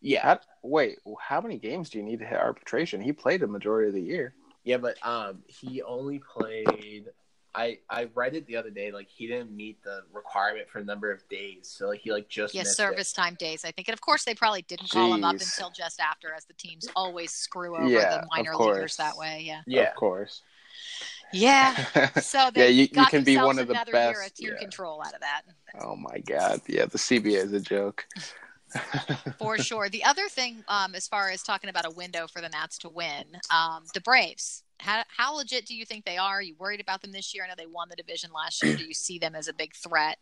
Yeah, How, wait, how many games do you need to hit arbitration? He played a majority of the year. yeah, but um, he only played. I I read it the other day. Like he didn't meet the requirement for a number of days, so like, he like just Yeah, missed service time days, I think. And of course, they probably didn't call him up until just after, as the teams always screw over Yeah, the minor course. leaguers that way. Yeah. Yeah, Of course. Yeah. So Yeah, they you- you got can be one of the another year of best, tier yeah. control out of that. oh my god. Yeah, the CBA is a joke. for sure. The other thing, um, as far as talking about a window for the Nats to win, um, the Braves. How, how legit do you think they are? Are you worried about them this year? I know they won the division last year. Do you see them as a big threat?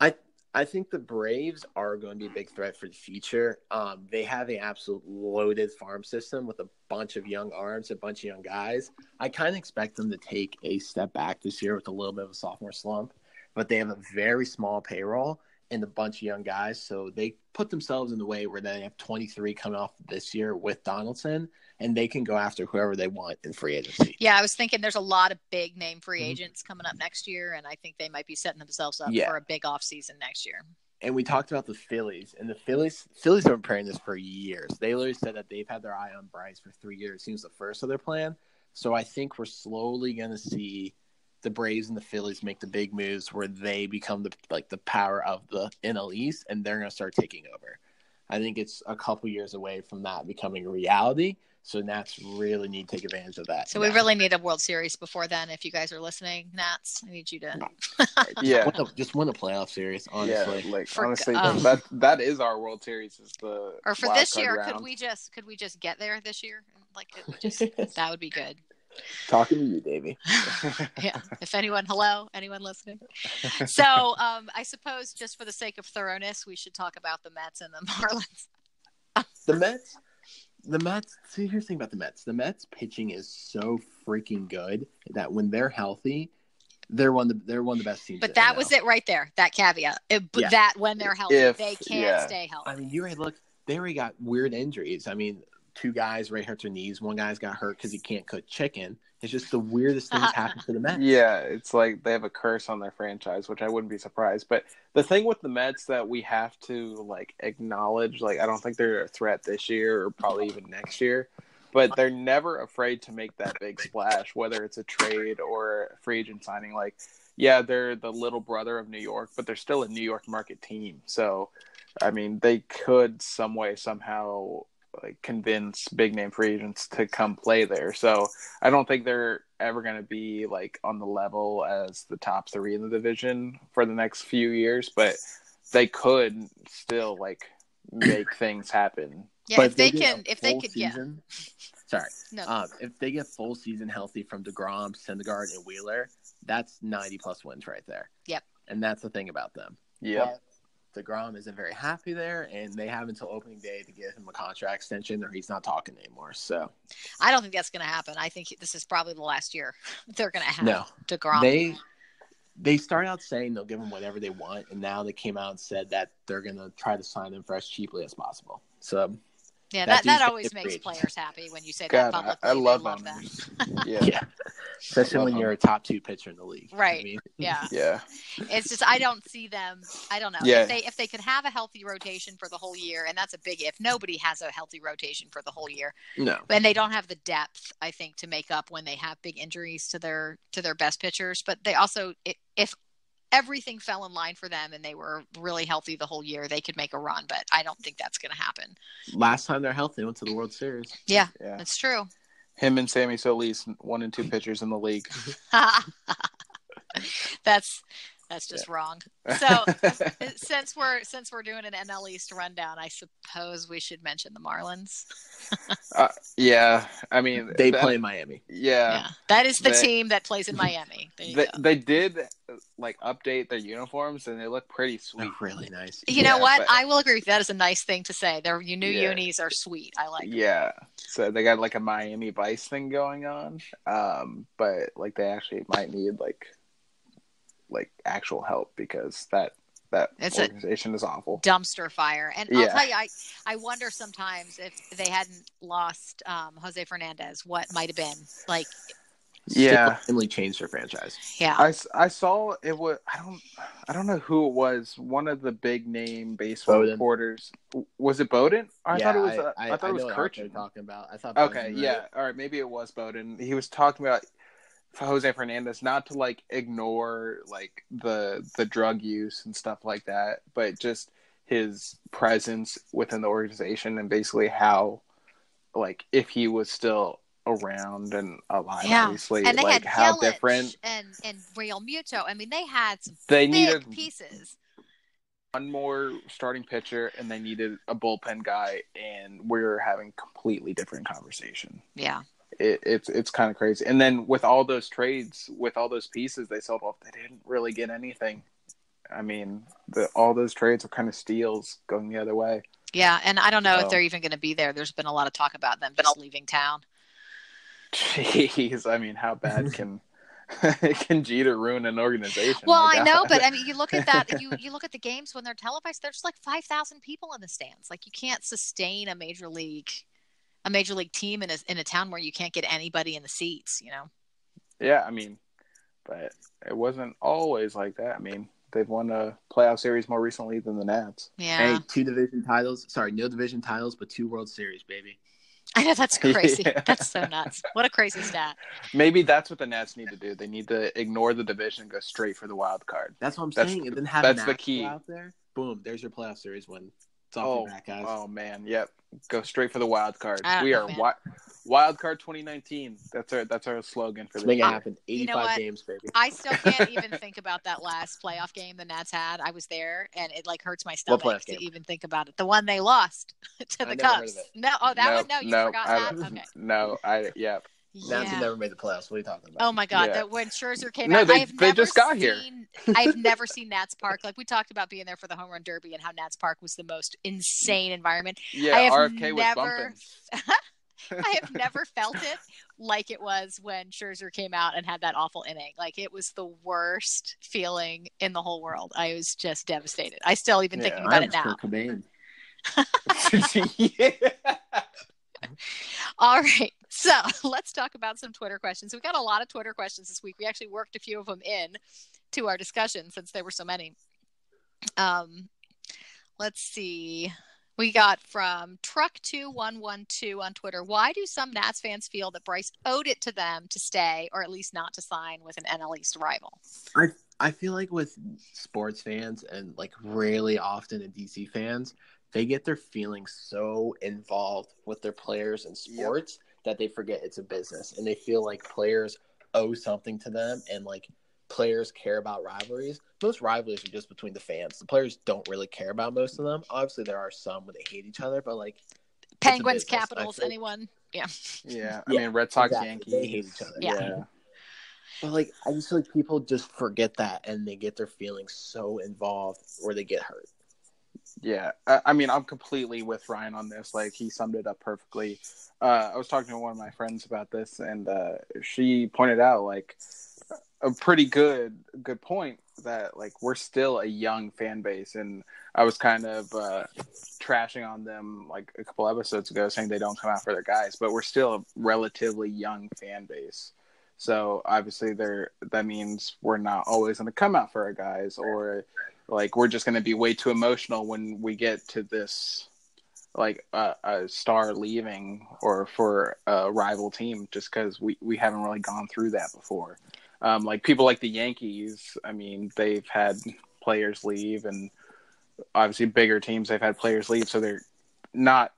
I I think the Braves are going to be a big threat for the future. Um, they have an absolute loaded farm system with a bunch of young arms, a bunch of young guys. I kind of expect them to take a step back this year with a little bit of a sophomore slump, but they have a very small payroll and a bunch of young guys. So they put themselves in the way where they have 23 coming off this year with Donaldson, and they can go after whoever they want in free agency. Yeah, I was thinking there's a lot of big name free Mhm. agents coming up next year, and I think they might be setting themselves up Yeah. for a big offseason next year. and we talked about the Phillies, and the Phillies Phillies have been preparing this for years. They literally said that they've had their eye on Bryce for three years. Seems the first of their plan. So I think we're slowly going to see the Braves and the Phillies make the big moves where they become the like the power of the NL East, and they're going to start taking over. I think it's a couple years away from that becoming a reality. So Nats really need to take advantage of that. So we really need a World Series before then. If you guys are listening, Nats, I need you to. Yeah. Win a- just win a playoff series. Honestly, Yeah, like For- honestly, um, that that is our World Series. Is the Or for this year, round. could we just could we just get there this year? Like could just that would be good. talking to you, Davey. yeah. If anyone, hello, anyone listening? So, um, I suppose just for the sake of thoroughness, we should talk about the Mets and the Marlins. the Mets, the Mets. See, here's the thing about the Mets. The Mets pitching is so freaking good that when they're healthy, they're one of the, they're one of the best teams. But that was NL. it right there. That caveat. It, Yeah. That when they're healthy, If- they can't yeah. stay healthy. I mean, you already look. They already got weird injuries. I mean, two guys right hurt their knees. One guy's got hurt because he can't cook chicken. It's just the weirdest things uh, happen to the Mets. Yeah, it's like they have a curse on their franchise, which I wouldn't be surprised. But the thing with the Mets that we have to like acknowledge, like I don't think they're a threat this year or probably even next year, but they're never afraid to make that big splash, whether it's a trade or a free agent signing. Like, yeah, they're the little brother of New York, but they're still a New York market team. So, I mean, they could some way somehow like convince big name free agents to come play there. So I don't think they're ever going to be like on the level as the top three in the division for the next few years, but they could still like make things happen. yeah, But if they get can, if they full could, yeah. Sorry, No, um, if they get full season healthy from Degrom, Syndergaard, and Wheeler, that's ninety plus wins right there. Yep. And that's the thing about them. Yeah. DeGrom isn't very happy there, and they have until opening day to give him a contract extension, or he's not talking anymore. So I don't think that's going to happen. I think this is probably the last year they're going to have no, Degrom. they they start out saying they'll give him whatever they want, and now they came out and said that they're gonna try to sign him for as cheaply as possible. So yeah, that that, that always makes get players happy when you say God, that I, publicly. I They love, love that. Yeah. yeah, especially when him. you're a top two pitcher in the league, You know I Right. mean? Yeah, Yeah. it's just I don't see them. I don't know Yeah. if they if they could have a healthy rotation for the whole year, and that's a big if. Nobody has a healthy rotation for the whole year, No, and they don't have the depth. I think to make up when they have big injuries to their to their best pitchers. But they also if everything fell in line for them and they were really healthy the whole year, they could make a run. But I don't think that's going to happen. last time they're healthy, they went to the World Series. Yeah, Yeah. that's true. Him and Sammy Solis, one and two pitchers in the league. that's that's just wrong. So since we're since we're doing an NL East rundown, I suppose we should mention the Marlins. uh, yeah. I mean, They that- play in Miami. Yeah. yeah, that is the they- team that plays in Miami. They, they did like update their uniforms and they look pretty sweet. They're really nice. You know what? but- I will agree that. Is a nice thing to say. Their new Yeah. unis are sweet. I like. them. Yeah. So they got like a Miami Vice thing going on. Um, but like they actually might need like like actual help because that that It's a- organization is awful. dumpster fire. And I'll tell you, I, I wonder sometimes if they hadn't lost um, Jose Fernandez, what might have been like. Yeah. Finally changed their franchise. Yeah. I, I saw it was I don't I don't know who it was one of the big name baseball Bowden. reporters was it Bowden I yeah, thought it was I, uh, I, I, thought it was know what arc you're Kirchner talking about. I thought. okay yeah all right maybe it was Bowden he was talking about Jose Fernandez not to like ignore like the the drug use and stuff like that but just his presence within the organization and basically how like if he was still around and alive Yeah. obviously and they like had how Yelich different and and Realmuto. I mean, they had some they big needed pieces. one more starting pitcher and they needed a bullpen guy and we're having completely different conversation Yeah. It, it's it's kind of crazy and then with all those trades with all those pieces they sold off they didn't really get anything i mean the, all those trades are kind of steals going the other way Yeah, and I don't know So- if they're even going to be there. There's been a lot of talk about them just leaving town. jeez i mean how bad can can jeter ruin an organization Well, I know, but I mean, you look at that. You you look at the games when they're televised. There's like five thousand people in the stands. Like you can't sustain a major league, a major league team in a in a town where you can't get anybody in the seats. You know. yeah i mean but it wasn't always like that i mean they've won a playoff series more recently than the nats Yeah, Hey, two division titles. Sorry, no division titles, but two World Series, baby. I know that's crazy. Yeah. That's so nuts. What a crazy stat. Maybe that's what the Nats need to do. They need to ignore the division and go straight for the wild card. That's what I'm That's- saying. And then have that's the key. out there. Boom, there's your playoff series win. It's off Oh, your back, guys. oh man, yep. Go straight for the wild card. We know, are wi- wild card 2019. That's our that's our slogan for Let's this. make it year. happen. You know 85 games, baby. I still can't even think about that last playoff game the Nats had. I was there, and it like hurts my stomach to game? even think about it. The one they lost to I the never heard Cubs. of it. No, oh that no, one. No, you no, forgot I that. Okay. No, I yep. Nats Yeah. have never made the playoffs. What are you talking about? Oh my god! Yeah. That when Scherzer came No, out, they- I have they never just got here. I've never seen Nats Park. Like we talked about being there for the home run derby and how Nats Park was the most insane environment. Yeah, I have RFK was never, bumping. I have never felt it like it was when Scherzer came out and had that awful inning. Like it was the worst feeling in the whole world. I was just devastated. I still even Yeah, thinking I about am it now. Yeah. All right. So let's talk about some Twitter questions. We got a lot of Twitter questions this week. We actually worked a few of them in to our discussion since there were so many. Um, let's see. We got from Truck2112 on Twitter. Why do some Nats fans feel that Bryce owed it to them to stay or at least not to sign with an NL East rival? I I feel like with sports fans and like really often in DC fans, they get their feelings so involved with their players and sports that they forget it's a business and they feel like players owe something to them and like players care about rivalries. Most rivalries are just between the fans. The players don't really care about most of them. Obviously, there are some where they hate each other, but like Penguins, Capitals, feel- anyone? Yeah. Yeah, I Yeah, mean Red Sox, exactly. Yankees. They hate each other. Yeah. yeah. But like, I just feel like people just forget that, and they get their feelings so involved, or they get hurt. Yeah, I, I mean, I'm completely with Ryan on this. Like, he summed it up perfectly. Uh, I was talking to one of my friends about this, and uh, she pointed out like a pretty good good point that like we're still a young fan base, and I was kind of uh, trashing on them like a couple episodes ago, saying they don't come out for their guys, but we're still a relatively young fan base. So obviously, there that means we're not always going to come out for our guys, or like we're just going to be way too emotional when we get to this like uh, a star leaving or for a rival team just because we, we haven't really gone through that before. Um, like people like the yankees i mean they've had players leave and obviously bigger teams they've had players leave so they're not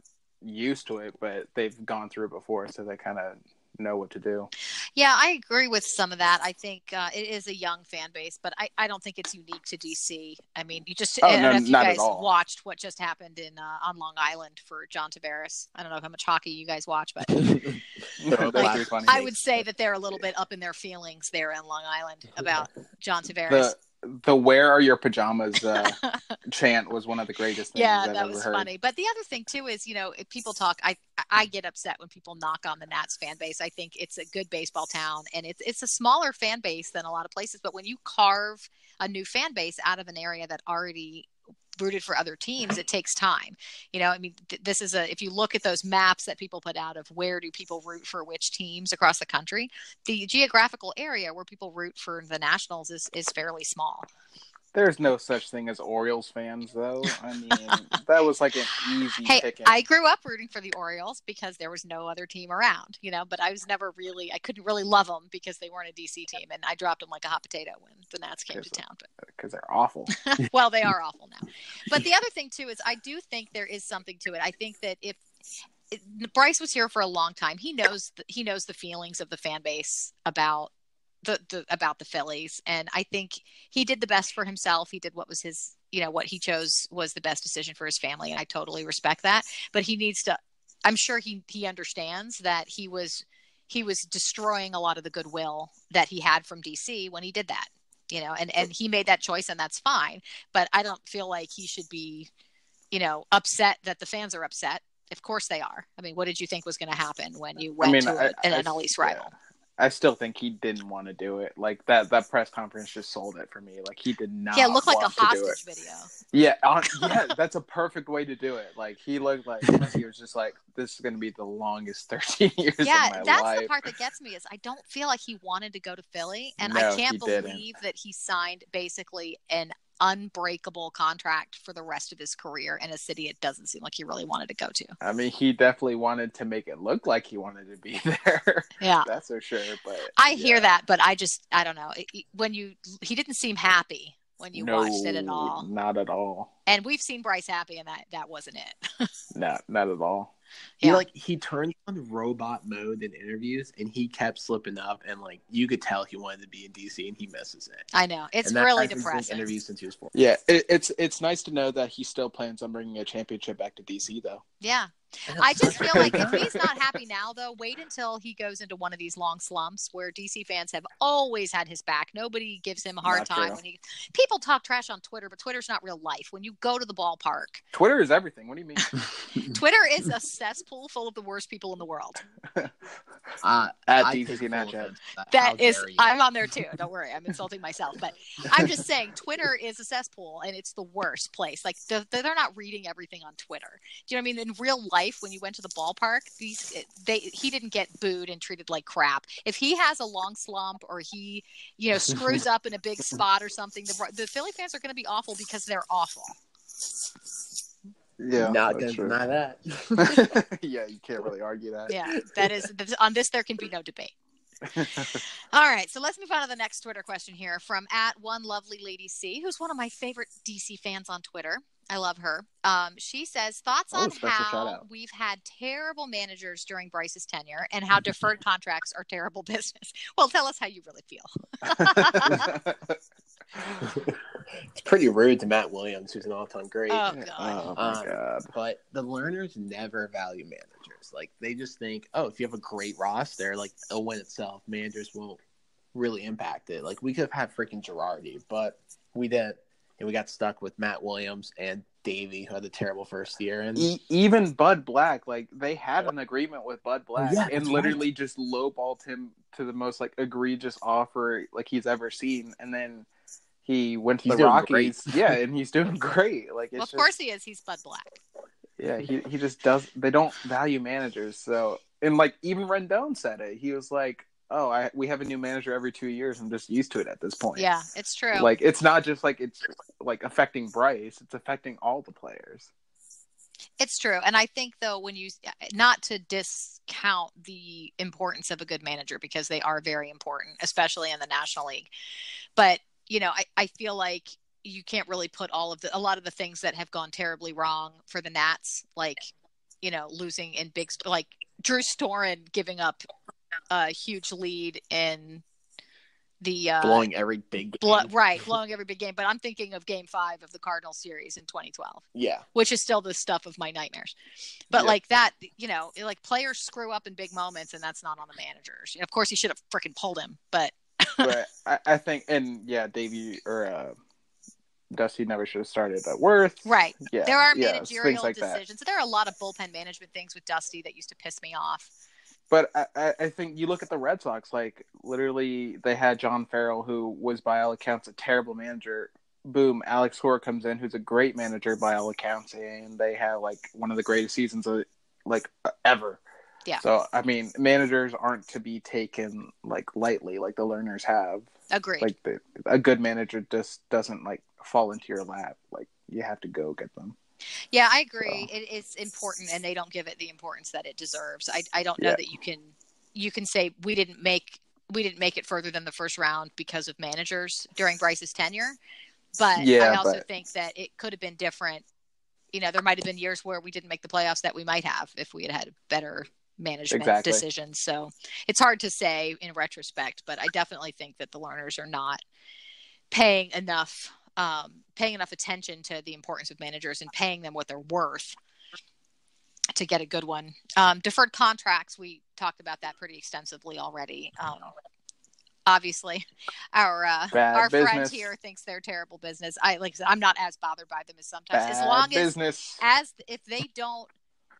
used to it but they've gone through it before so they kind of know what to do Yeah, I agree with some of that. I think uh, it is a young fan base, but I, I don't think it's unique to DC. I mean, you just Oh, I don't no, you at guys all. watched what just happened in uh, on Long Island for John Tavares. I don't know how much hockey you guys watch, but that's Like, I would say that they're a little bit up in their feelings there in Long Island about John Tavares. the the where are your pajamas uh, chant was one of the greatest things yeah, I've that ever was heard. funny. But the other thing too is, you know, if people talk, I I get upset when people knock on the Nats fan base. I think it's a good baseball town, and it's it's a smaller fan base than a lot of places. But when you carve a new fan base out of an area that already rooted for other teams it takes time you know i mean th- this is a if you look at those maps that people put out of where do people root for which teams across the country the geographical area where people root for the nationals is is fairly small There's no such thing as Orioles fans, though. I mean, that was like an easy hey picking. i grew up rooting for the orioles because there was no other team around you know but i was never really i couldn't really love them because they weren't a dc team and i dropped them like a hot potato when the nats came to Yes. town but because they're awful. well, they are awful now. But the other thing too is I do think there is something to it. I think that if Bryce was here for a long time, he knows the, he knows the feelings of the fan base about the, the about the Phillies, and I think he did the best for himself. He did what was his, you know, what he chose was the best decision for his family, and I totally respect that. But he needs to. I'm sure he he understands that he was he was destroying a lot of the goodwill that he had from DC when he did that you know and and he made that choice and that's fine but i don't feel like he should be you know upset that the fans are upset. Of course they are. I mean what did you think was going to happen when you went I mean, to I, a, an I- East yeah. rival I still think he didn't want to do it. Like that that press conference just sold it for me. Like he did not. yeah it looked like a want to do it. hostage video Yeah, on, yeah, that's a perfect way to do it. Like he looked like he was just like, "This is going to be the longest thirteen years yeah of my that's life." the part that gets me is i don't feel like he wanted to go to philly and No, i can't didn't. believe that he signed basically an unbreakable contract for the rest of his career in a city it doesn't seem like he really wanted to go to I mean, he definitely wanted to make it look like he wanted to be there. yeah that's for sure. But I hear that, but I just I don't know. When you he didn't seem happy when you no, watched it at all, Not at all. and we've seen Bryce happy, and that that wasn't it. Not not at all. He Yeah. like he turned on robot mode in interviews, and he kept slipping up, and like you could tell he wanted to be in DC, and he misses it. I know it's and that really hasn't depressing. Interviews since he was four. Yeah, it, it's it's nice to know that he still plans on bringing a championship back to DC, though. Yeah, I just feel like if he's not happy now, though, wait until he goes into one of these long slumps where DC fans have always had his back. Nobody gives him a hard Not time true. when he. People talk trash on Twitter, but Twitter's not real life. When you go to the ballpark, Twitter is everything. What do you mean? Twitter is a cesspool full of the worst people in the world. uh, At I DC take full Snapchat. offense That is. I'm on there too. Don't worry, I'm insulting myself, but I'm just saying Twitter is a cesspool and it's the worst place. Like the, they're not reading everything on Twitter. Do you know what I mean? In real life, when you went to the ballpark, these they he didn't get booed and treated like crap. If he has a long slump or he, you know, screws up in a big spot or something, the, the Philly fans are going to be awful because they're awful. Yeah, not that's gonna true. deny that. yeah, you can't really argue that. Yeah, that is on this. There can be no debate. All right, so let's move on to the next Twitter question here from at one lovely lady C, who's one of my favorite DC fans on Twitter. I love her. Um, she says thoughts Oh, on how we've had terrible managers during Bryce's tenure and how deferred contracts are terrible business. Well, tell us how you really feel. it's pretty rude to Matt Williams, who's an all-time great. Oh oh God. my Um, god. But the Lerners never value managers. Like they just think, oh, if you have a great roster, like a win itself, managers won't really impact it. Like we could have had freaking Girardi, but we didn't, and we got stuck with Matt Williams and Davey, who had a terrible first year. And E- even Bud Black, like they had an agreement with Bud Black, Yeah, and that's literally just lowballed him to the most like egregious offer like he's ever seen, and then he went to He's the Rockies. great. yeah, and he's doing great. Like it's Well, of just, course he is. He's Bud Black. yeah, he he just does. They don't value managers. So and like even Rendon said it. He was like, "Oh, I we have a new manager every two years. I'm just used to it at this point." Yeah, it's true. Like it's not just like it's like affecting Bryce. It's affecting all the players. It's true. And I think, though, when you not to discount the importance of a good manager because they are very important, especially in the National League. But, you know, I, I feel like you can't really put all of the, a lot of the things that have gone terribly wrong for the Nats, like, you know, losing in big, like Drew Storen giving up a huge lead in the, uh, blowing every big game. blo- right, blowing every big game. But I'm thinking of game five of the Cardinal series in 2012 Yeah, which is still the stuff of my nightmares. But Yep. like that, you know, like players screw up in big moments, and that's not on the managers. Of course, he should have freaking pulled him, but but I, I think, and yeah, Davey or uh, Dusty never should have started at Werth. right, Yeah, there are yeah, managerial things like that. decisions. There are a lot of bullpen management things with Dusty that used to piss me off. But I, I- I think you look at the Red Sox, like literally they had John Farrell, who was by all accounts a terrible manager, boom, Alex Cora comes in, who's a great manager by all accounts, and they have like one of the greatest seasons of like ever. Yeah. So I mean, managers aren't to be taken like lightly, like the Lerners have. Agreed. Like the, a good manager just doesn't like fall into your lap. Like you have to go get them. Yeah, I agree. It is important, and they don't give it the importance that it deserves. I, I don't know Yeah. that you can you can say we didn't make we didn't make it further than the first round because of managers during Bryce's tenure. But I also but- think that it could have been different. You know, there might have been years where we didn't make the playoffs that we might have if we had had better management Exactly. decisions. So it's hard to say in retrospect, but I definitely think that the Lerners are not paying enough um, paying enough attention to the importance of managers and paying them what they're worth to get a good one. Um, deferred contracts, we talked about that pretty extensively already. Um, obviously, our uh, our friend here thinks they're terrible business. I like I'm not as bothered by them as sometimes. Bad as long as business. as if they don't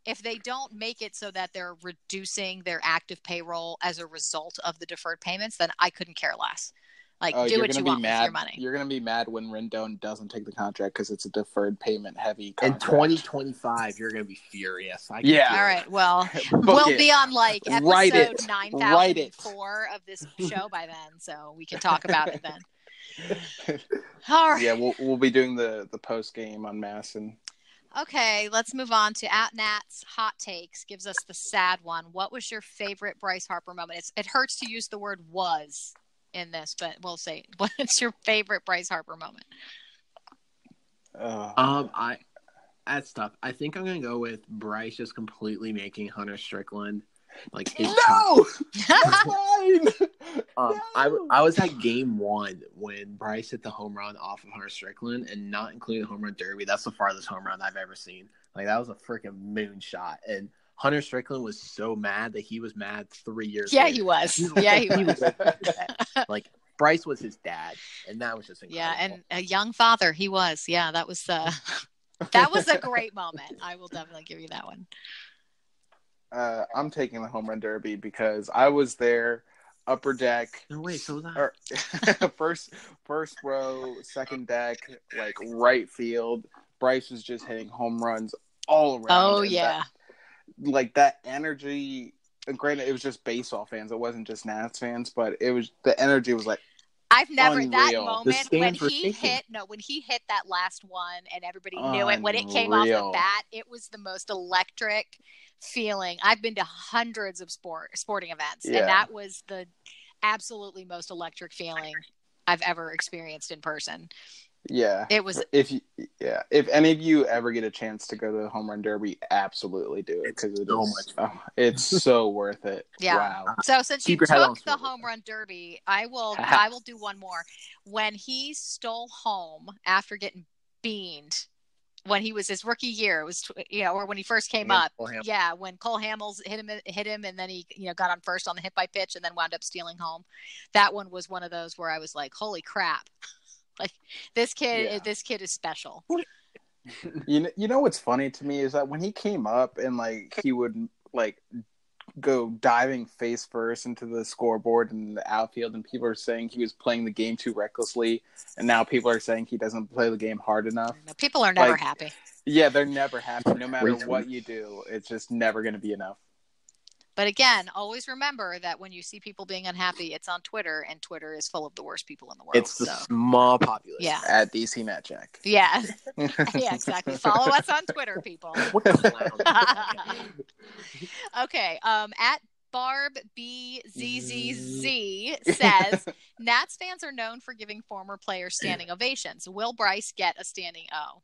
if they don't make it so that they're reducing their active payroll as a result of the deferred payments, then I couldn't care less. Like Oh, do you're what gonna you be want mad. with your money. You're gonna be mad when Rendon doesn't take the contract because it's a deferred payment heavy In 2025, you're going to be furious. I can Yeah. feel All it. right. Well, we'll it. be on like episode it. nine Write it. thousand four of this show by then, so we can talk about it then. All right. yeah, we'll we'll be doing the the post game on MASN Okay, let's move on to at Nat's hot takes. Gives us the sad one. What was your favorite Bryce Harper moment? It's, it hurts to use the word "was" in this, but we'll say what's your favorite Bryce Harper moment? uh, Um, I that's tough. I think I'm gonna go with Bryce just completely making Hunter Strickland like his no, that's. Um, I, No. I was at game one when Bryce hit the home run off of Hunter Strickland, and not including the home run derby. That's the farthest home run I've ever seen. Like that was a freaking moonshot, and Hunter Strickland was so mad that he was mad three years. yeah, later. he was. Yeah, he He was. was like Bryce was his dad, and that was just Yeah, and a young father he was. Yeah, that was uh, that was a great moment. I will definitely give you that one. Uh, I'm taking the home run derby because I was there, upper deck, no wait, so was I. or first first row, second deck, like right field. Bryce was just hitting home runs all around. Oh yeah, that- like that energy. and Granted, it was just baseball fans. It wasn't just Nats fans, but it was the energy was like I've never that Unreal. The moment when he hit no when he hit that last one and everybody knew it when it came off the bat. It was the most electric feeling. I've been to hundreds of sport sporting events, Yeah. and that was the absolutely most electric feeling I've ever experienced in person. Yeah. It was If you, yeah, if any of you ever get a chance to go to the home run derby, absolutely do it It's because it so is- much oh, it's so worth it. Yeah. Wow. So since Keep you your took the home run derby, I will I will do one more. When he stole home after getting beaned, when he was his rookie year, it was you know, or when he first came Yeah, up. Cole Yeah, when Cole Hamels hit him hit him, and then he you know got on first on the hit by pitch, and then wound up stealing home. That one was one of those where I was like, "Holy crap!" Like this kid, Yeah. this kid is special. You know, you know what's funny to me is that when he came up and like he would like go diving face first into the scoreboard and the outfield, and people are saying he was playing the game too recklessly, and now people are saying he doesn't play the game hard enough. People are never Like- happy. Yeah, they're never happy. No matter what you do, it's just never going to be enough. But again, always remember that when you see people being unhappy, it's on Twitter, and Twitter is full of the worst people in the world. It's the so. small population. Yeah. At DC NatJack. Yeah, yeah, exactly. Follow us on Twitter, people. Okay. Um, at Barb BZZZ says Nats fans are known for giving former players standing ovations. Will Bryce get a standing O?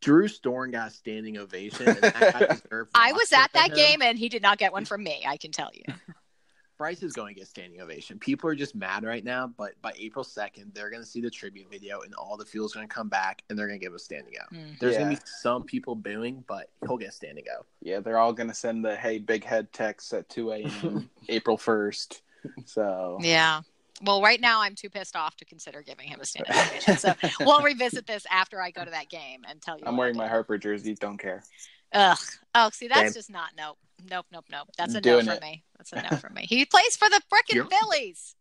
Drew Storen got standing ovation. And that guy I was at that him. game and he did not get one from me. I can tell you. Bryce is going to get standing ovation. People are just mad right now, but by April second, they're going to see the tribute video, and all the fuel's going to come back, and they're going to give a standing O. Mm. There's Yeah. going to be some people booing, but he'll get standing O. Yeah, they're all going to send the hey big head text at 2 a.m. April 1st. So Yeah. Well, right now I'm too pissed off to consider giving him a standing ovation. So we'll revisit this after I go to that game and tell you. I'm wearing my. Harper jersey. Don't care. Ugh. Oh, see, that's Same. just not nope. Nope, nope, nope. That's a Doing no it. me. That's a no from me. He plays for the frickin' You're- Phillies.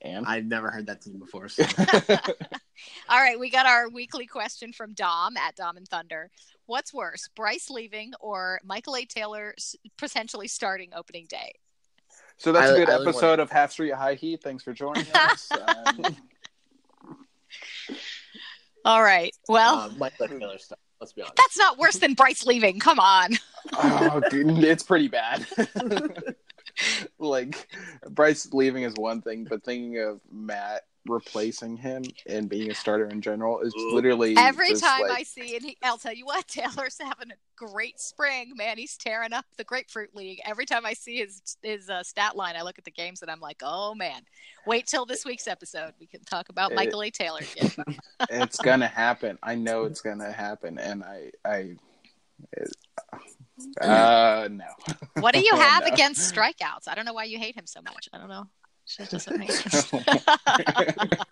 And I've never heard that team before. So. All right, we got our weekly question from Dom at Dom and Thunder. What's worse, Bryce leaving or Michael A. Taylor potentially starting opening day? So that's I- a good I episode wanna- of Half Street High Heat. Thanks for joining us. Um, All right. Well, Um, Michael Taylor stuff. Let's be honest. that's not worse than Bryce leaving. Come on. oh, dude, it's pretty bad. like Bryce leaving is one thing, but thinking of Matt replacing him and being a starter in general is literally Every just time I see, and he, I'll tell you what, Taylor's having a great spring, man. He's tearing up the Grapefruit League. Every time I see his his uh, stat line, I look at the games and I'm like, oh man. Wait till this week's episode. We can talk about It- Michael A. Taylor again. it's gonna happen. I know it's gonna happen, and I, I, it- uh, no. What do you Oh, have no. against strikeouts? I don't know why you hate him so much. I don't know. It doesn't make sense.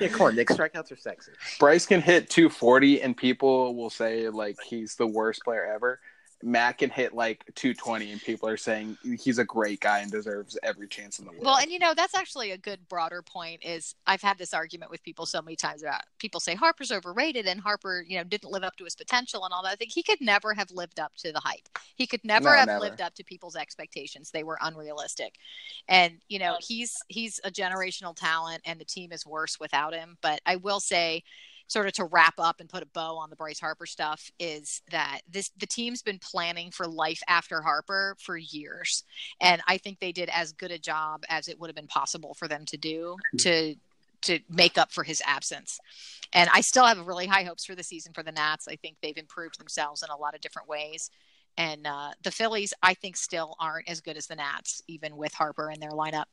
Yeah, come on, Nick. Strikeouts are sexy. Bryce can hit 240, and people will say like he's the worst player ever. Matt can hit like 220, and people are saying he's a great guy and deserves every chance in the world. Well, and you know, that's actually a good broader point is I've had this argument with people so many times about people say Harper's overrated and Harper, you know, didn't live up to his potential and all that. I think he could never have lived up to the hype. He could never No, have never. lived up to people's expectations. They were unrealistic. And, you know, he's he's a generational talent and the team is worse without him. But I will say sort of to wrap up and put a bow on the Bryce Harper stuff is that this the team's been planning for life after Harper for years and I think they did as good a job as it would have been possible for them to do to to make up for his absence. And I still have really high hopes for the season for the Nats. I think they've improved themselves in a lot of different ways. And uh, the Phillies, I think, still aren't as good as the Nats, even with Harper in their lineup.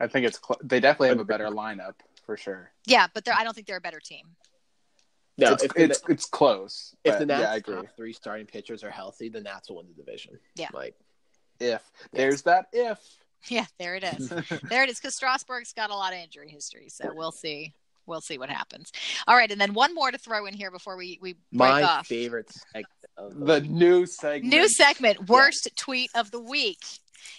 I think it's cl- they definitely have a better lineup for sure. Yeah, but I don't think they're a better team. No, it's if the, it's, it's close. if the Nats yeah, I agree. top three starting pitchers are healthy, the Nats will win the division. Yeah. Like If there's that if. Yeah, there it is. there it is. Because Strasburg's got a lot of injury history, so we'll see. We'll see what happens. All right, and then one more to throw in here before we we break my off. favorite segment of the new segment. New segment, worst tweet of the week.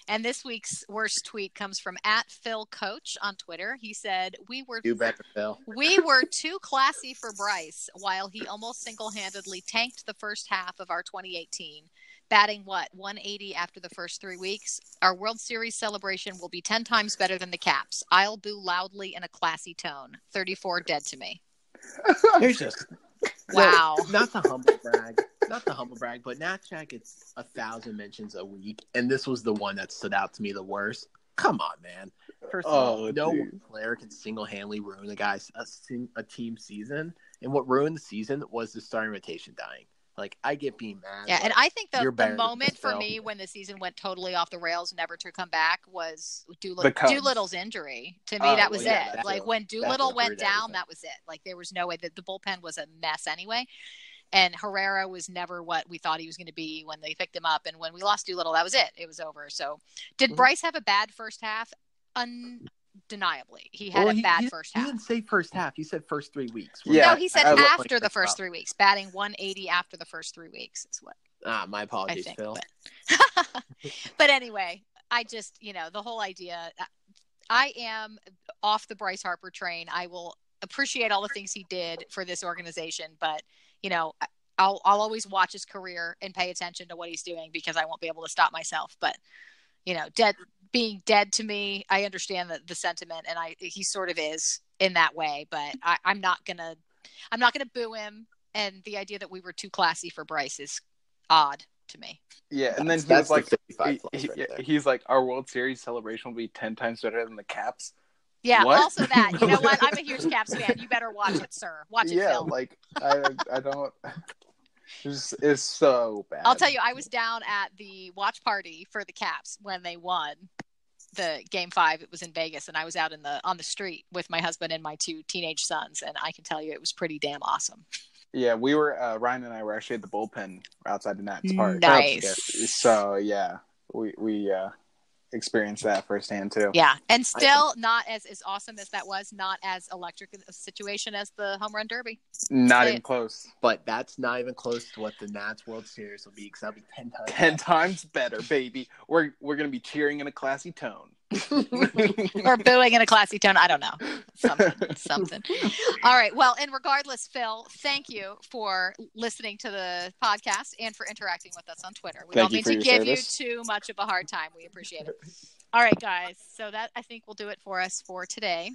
And this week's worst tweet comes from at Phil Coach on Twitter. He said, "We were Do better, Phil. we were too classy for Bryce, while he almost single-handedly tanked the first half of our 2018, batting what 180 after the first three weeks. Our World Series celebration will be 10 times better than the Caps. I'll boo loudly in a classy tone. 34 dead to me. Here's just Wow. No, not the humble brag, not the humble brag, but Nat Jack gets a thousand mentions a week, and this was the one that stood out to me the worst. Come on, man. First of oh, all, Oh, no dude. player can single-handedly ruin a guy's a, a team season, and what ruined the season was the starting rotation dying. Like I get being mad. Yeah, but and I think the, the moment for me when the season went totally off the rails, never to come back, was Doolittle, Cubs. Doolittle's injury. To me, Oh, that was well, yeah, it. Like too. when Doolittle went down, everything. that was it. Like there was no way that the bullpen was a mess anyway. And Herrera was never what we thought he was going to be when they picked him up. And when we lost Doolittle, that was it. It was over. So, did Mhm. Bryce have a bad first half? Undeniably, he had Well, a he- bad he- first He half. didn't say first half. He said first three weeks. Yeah, no, he said I look after like the first Bob. three weeks, batting 180 after the first three weeks is what Ah, my apologies, think. Phil. But, but anyway, I just, you know, the whole idea. I am off the Bryce Harper train. I will appreciate all the things he did for this organization, but you know, I'll I'll always watch his career and pay attention to what he's doing because I won't be able to stop myself. But you know, dead being dead to me, I understand the, the sentiment, and I he sort of is in that way. But I, I'm not gonna I'm not gonna boo him. And the idea that we were too classy for Bryce is odd to me. Yeah, and then That's- he that's was like, the he- plus he- right there. he's like, our World Series celebration will be ten times better than the Caps. Yeah, What? also that. You know what? I'm a huge Caps fan. You better watch it, sir. Watch it, yeah, Phil. like I, I don't. It's, it's so bad. I'll tell you, I was down at the watch party for the Caps when they won the game five. It was in Vegas, and I was out in the on the street with my husband and my two teenage sons, and I can tell you it was pretty damn awesome. Yeah, we were uh, Ryan and I were actually at the bullpen outside the Nats Park. Nice. So yeah, we we uh, experienced that firsthand too. Yeah, and still not as as awesome as that was. Not as electric a situation as the home run derby. Not Say even close. But that's not even close to what the Nats World Series will be because that'll be ten times. Ten better. times better, baby. We're we're gonna be cheering in a classy tone. or booing in a classy tone. I don't know. Something, something. All right. Well, and regardless, Phil, thank you for listening to the podcast and for interacting with us on Twitter. We Thank don't mean to give service. you too much of a hard time. We appreciate it. All right, guys. So that I think will do it for us for today.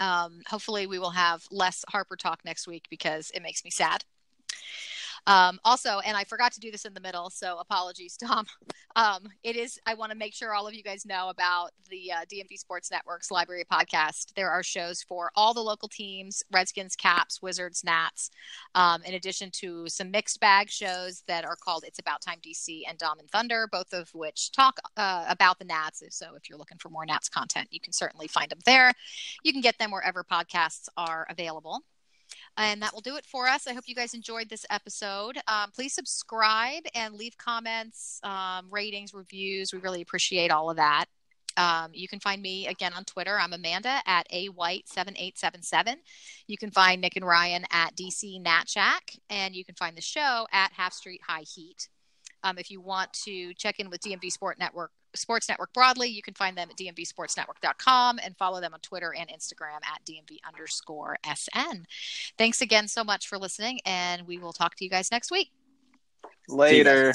Um, hopefully, we will have less Harper talk next week because it makes me sad. Um, also, and I forgot to do this in the middle, so apologies, Tom. Um, it is, I want to make sure all of you guys know about the uh, DMV Sports Network's Library podcast. There are shows for all the local teams Redskins, Caps, Wizards, Nats, um, in addition to some mixed bag shows that are called It's About Time DC and Dom and Thunder, both of which talk uh, about the Nats. So if you're looking for more Nats content, you can certainly find them there. You can get them wherever podcasts are available. And that will do it for us. I hope you guys enjoyed this episode. Um, please subscribe and leave comments, um, ratings, reviews. We really appreciate all of that. Um, you can find me again on Twitter. I'm Amanda at a white seven eight seven seven. You can find Nick and Ryan at DC NatJack, and you can find the show at Half Street High Heat. Um, if you want to check in with DMV Sport Network, Sports Network broadly, you can find them at dmvsportsnetwork.com and follow them on Twitter and Instagram at dmv underscore sn. Thanks again so much for listening, and we will talk to you guys next week. Later.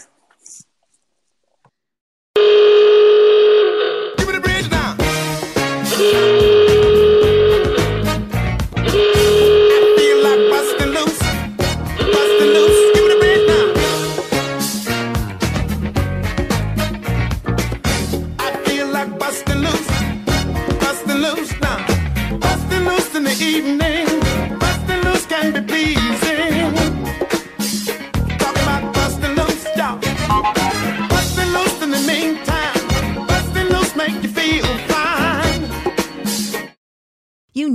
Give me the bridge now.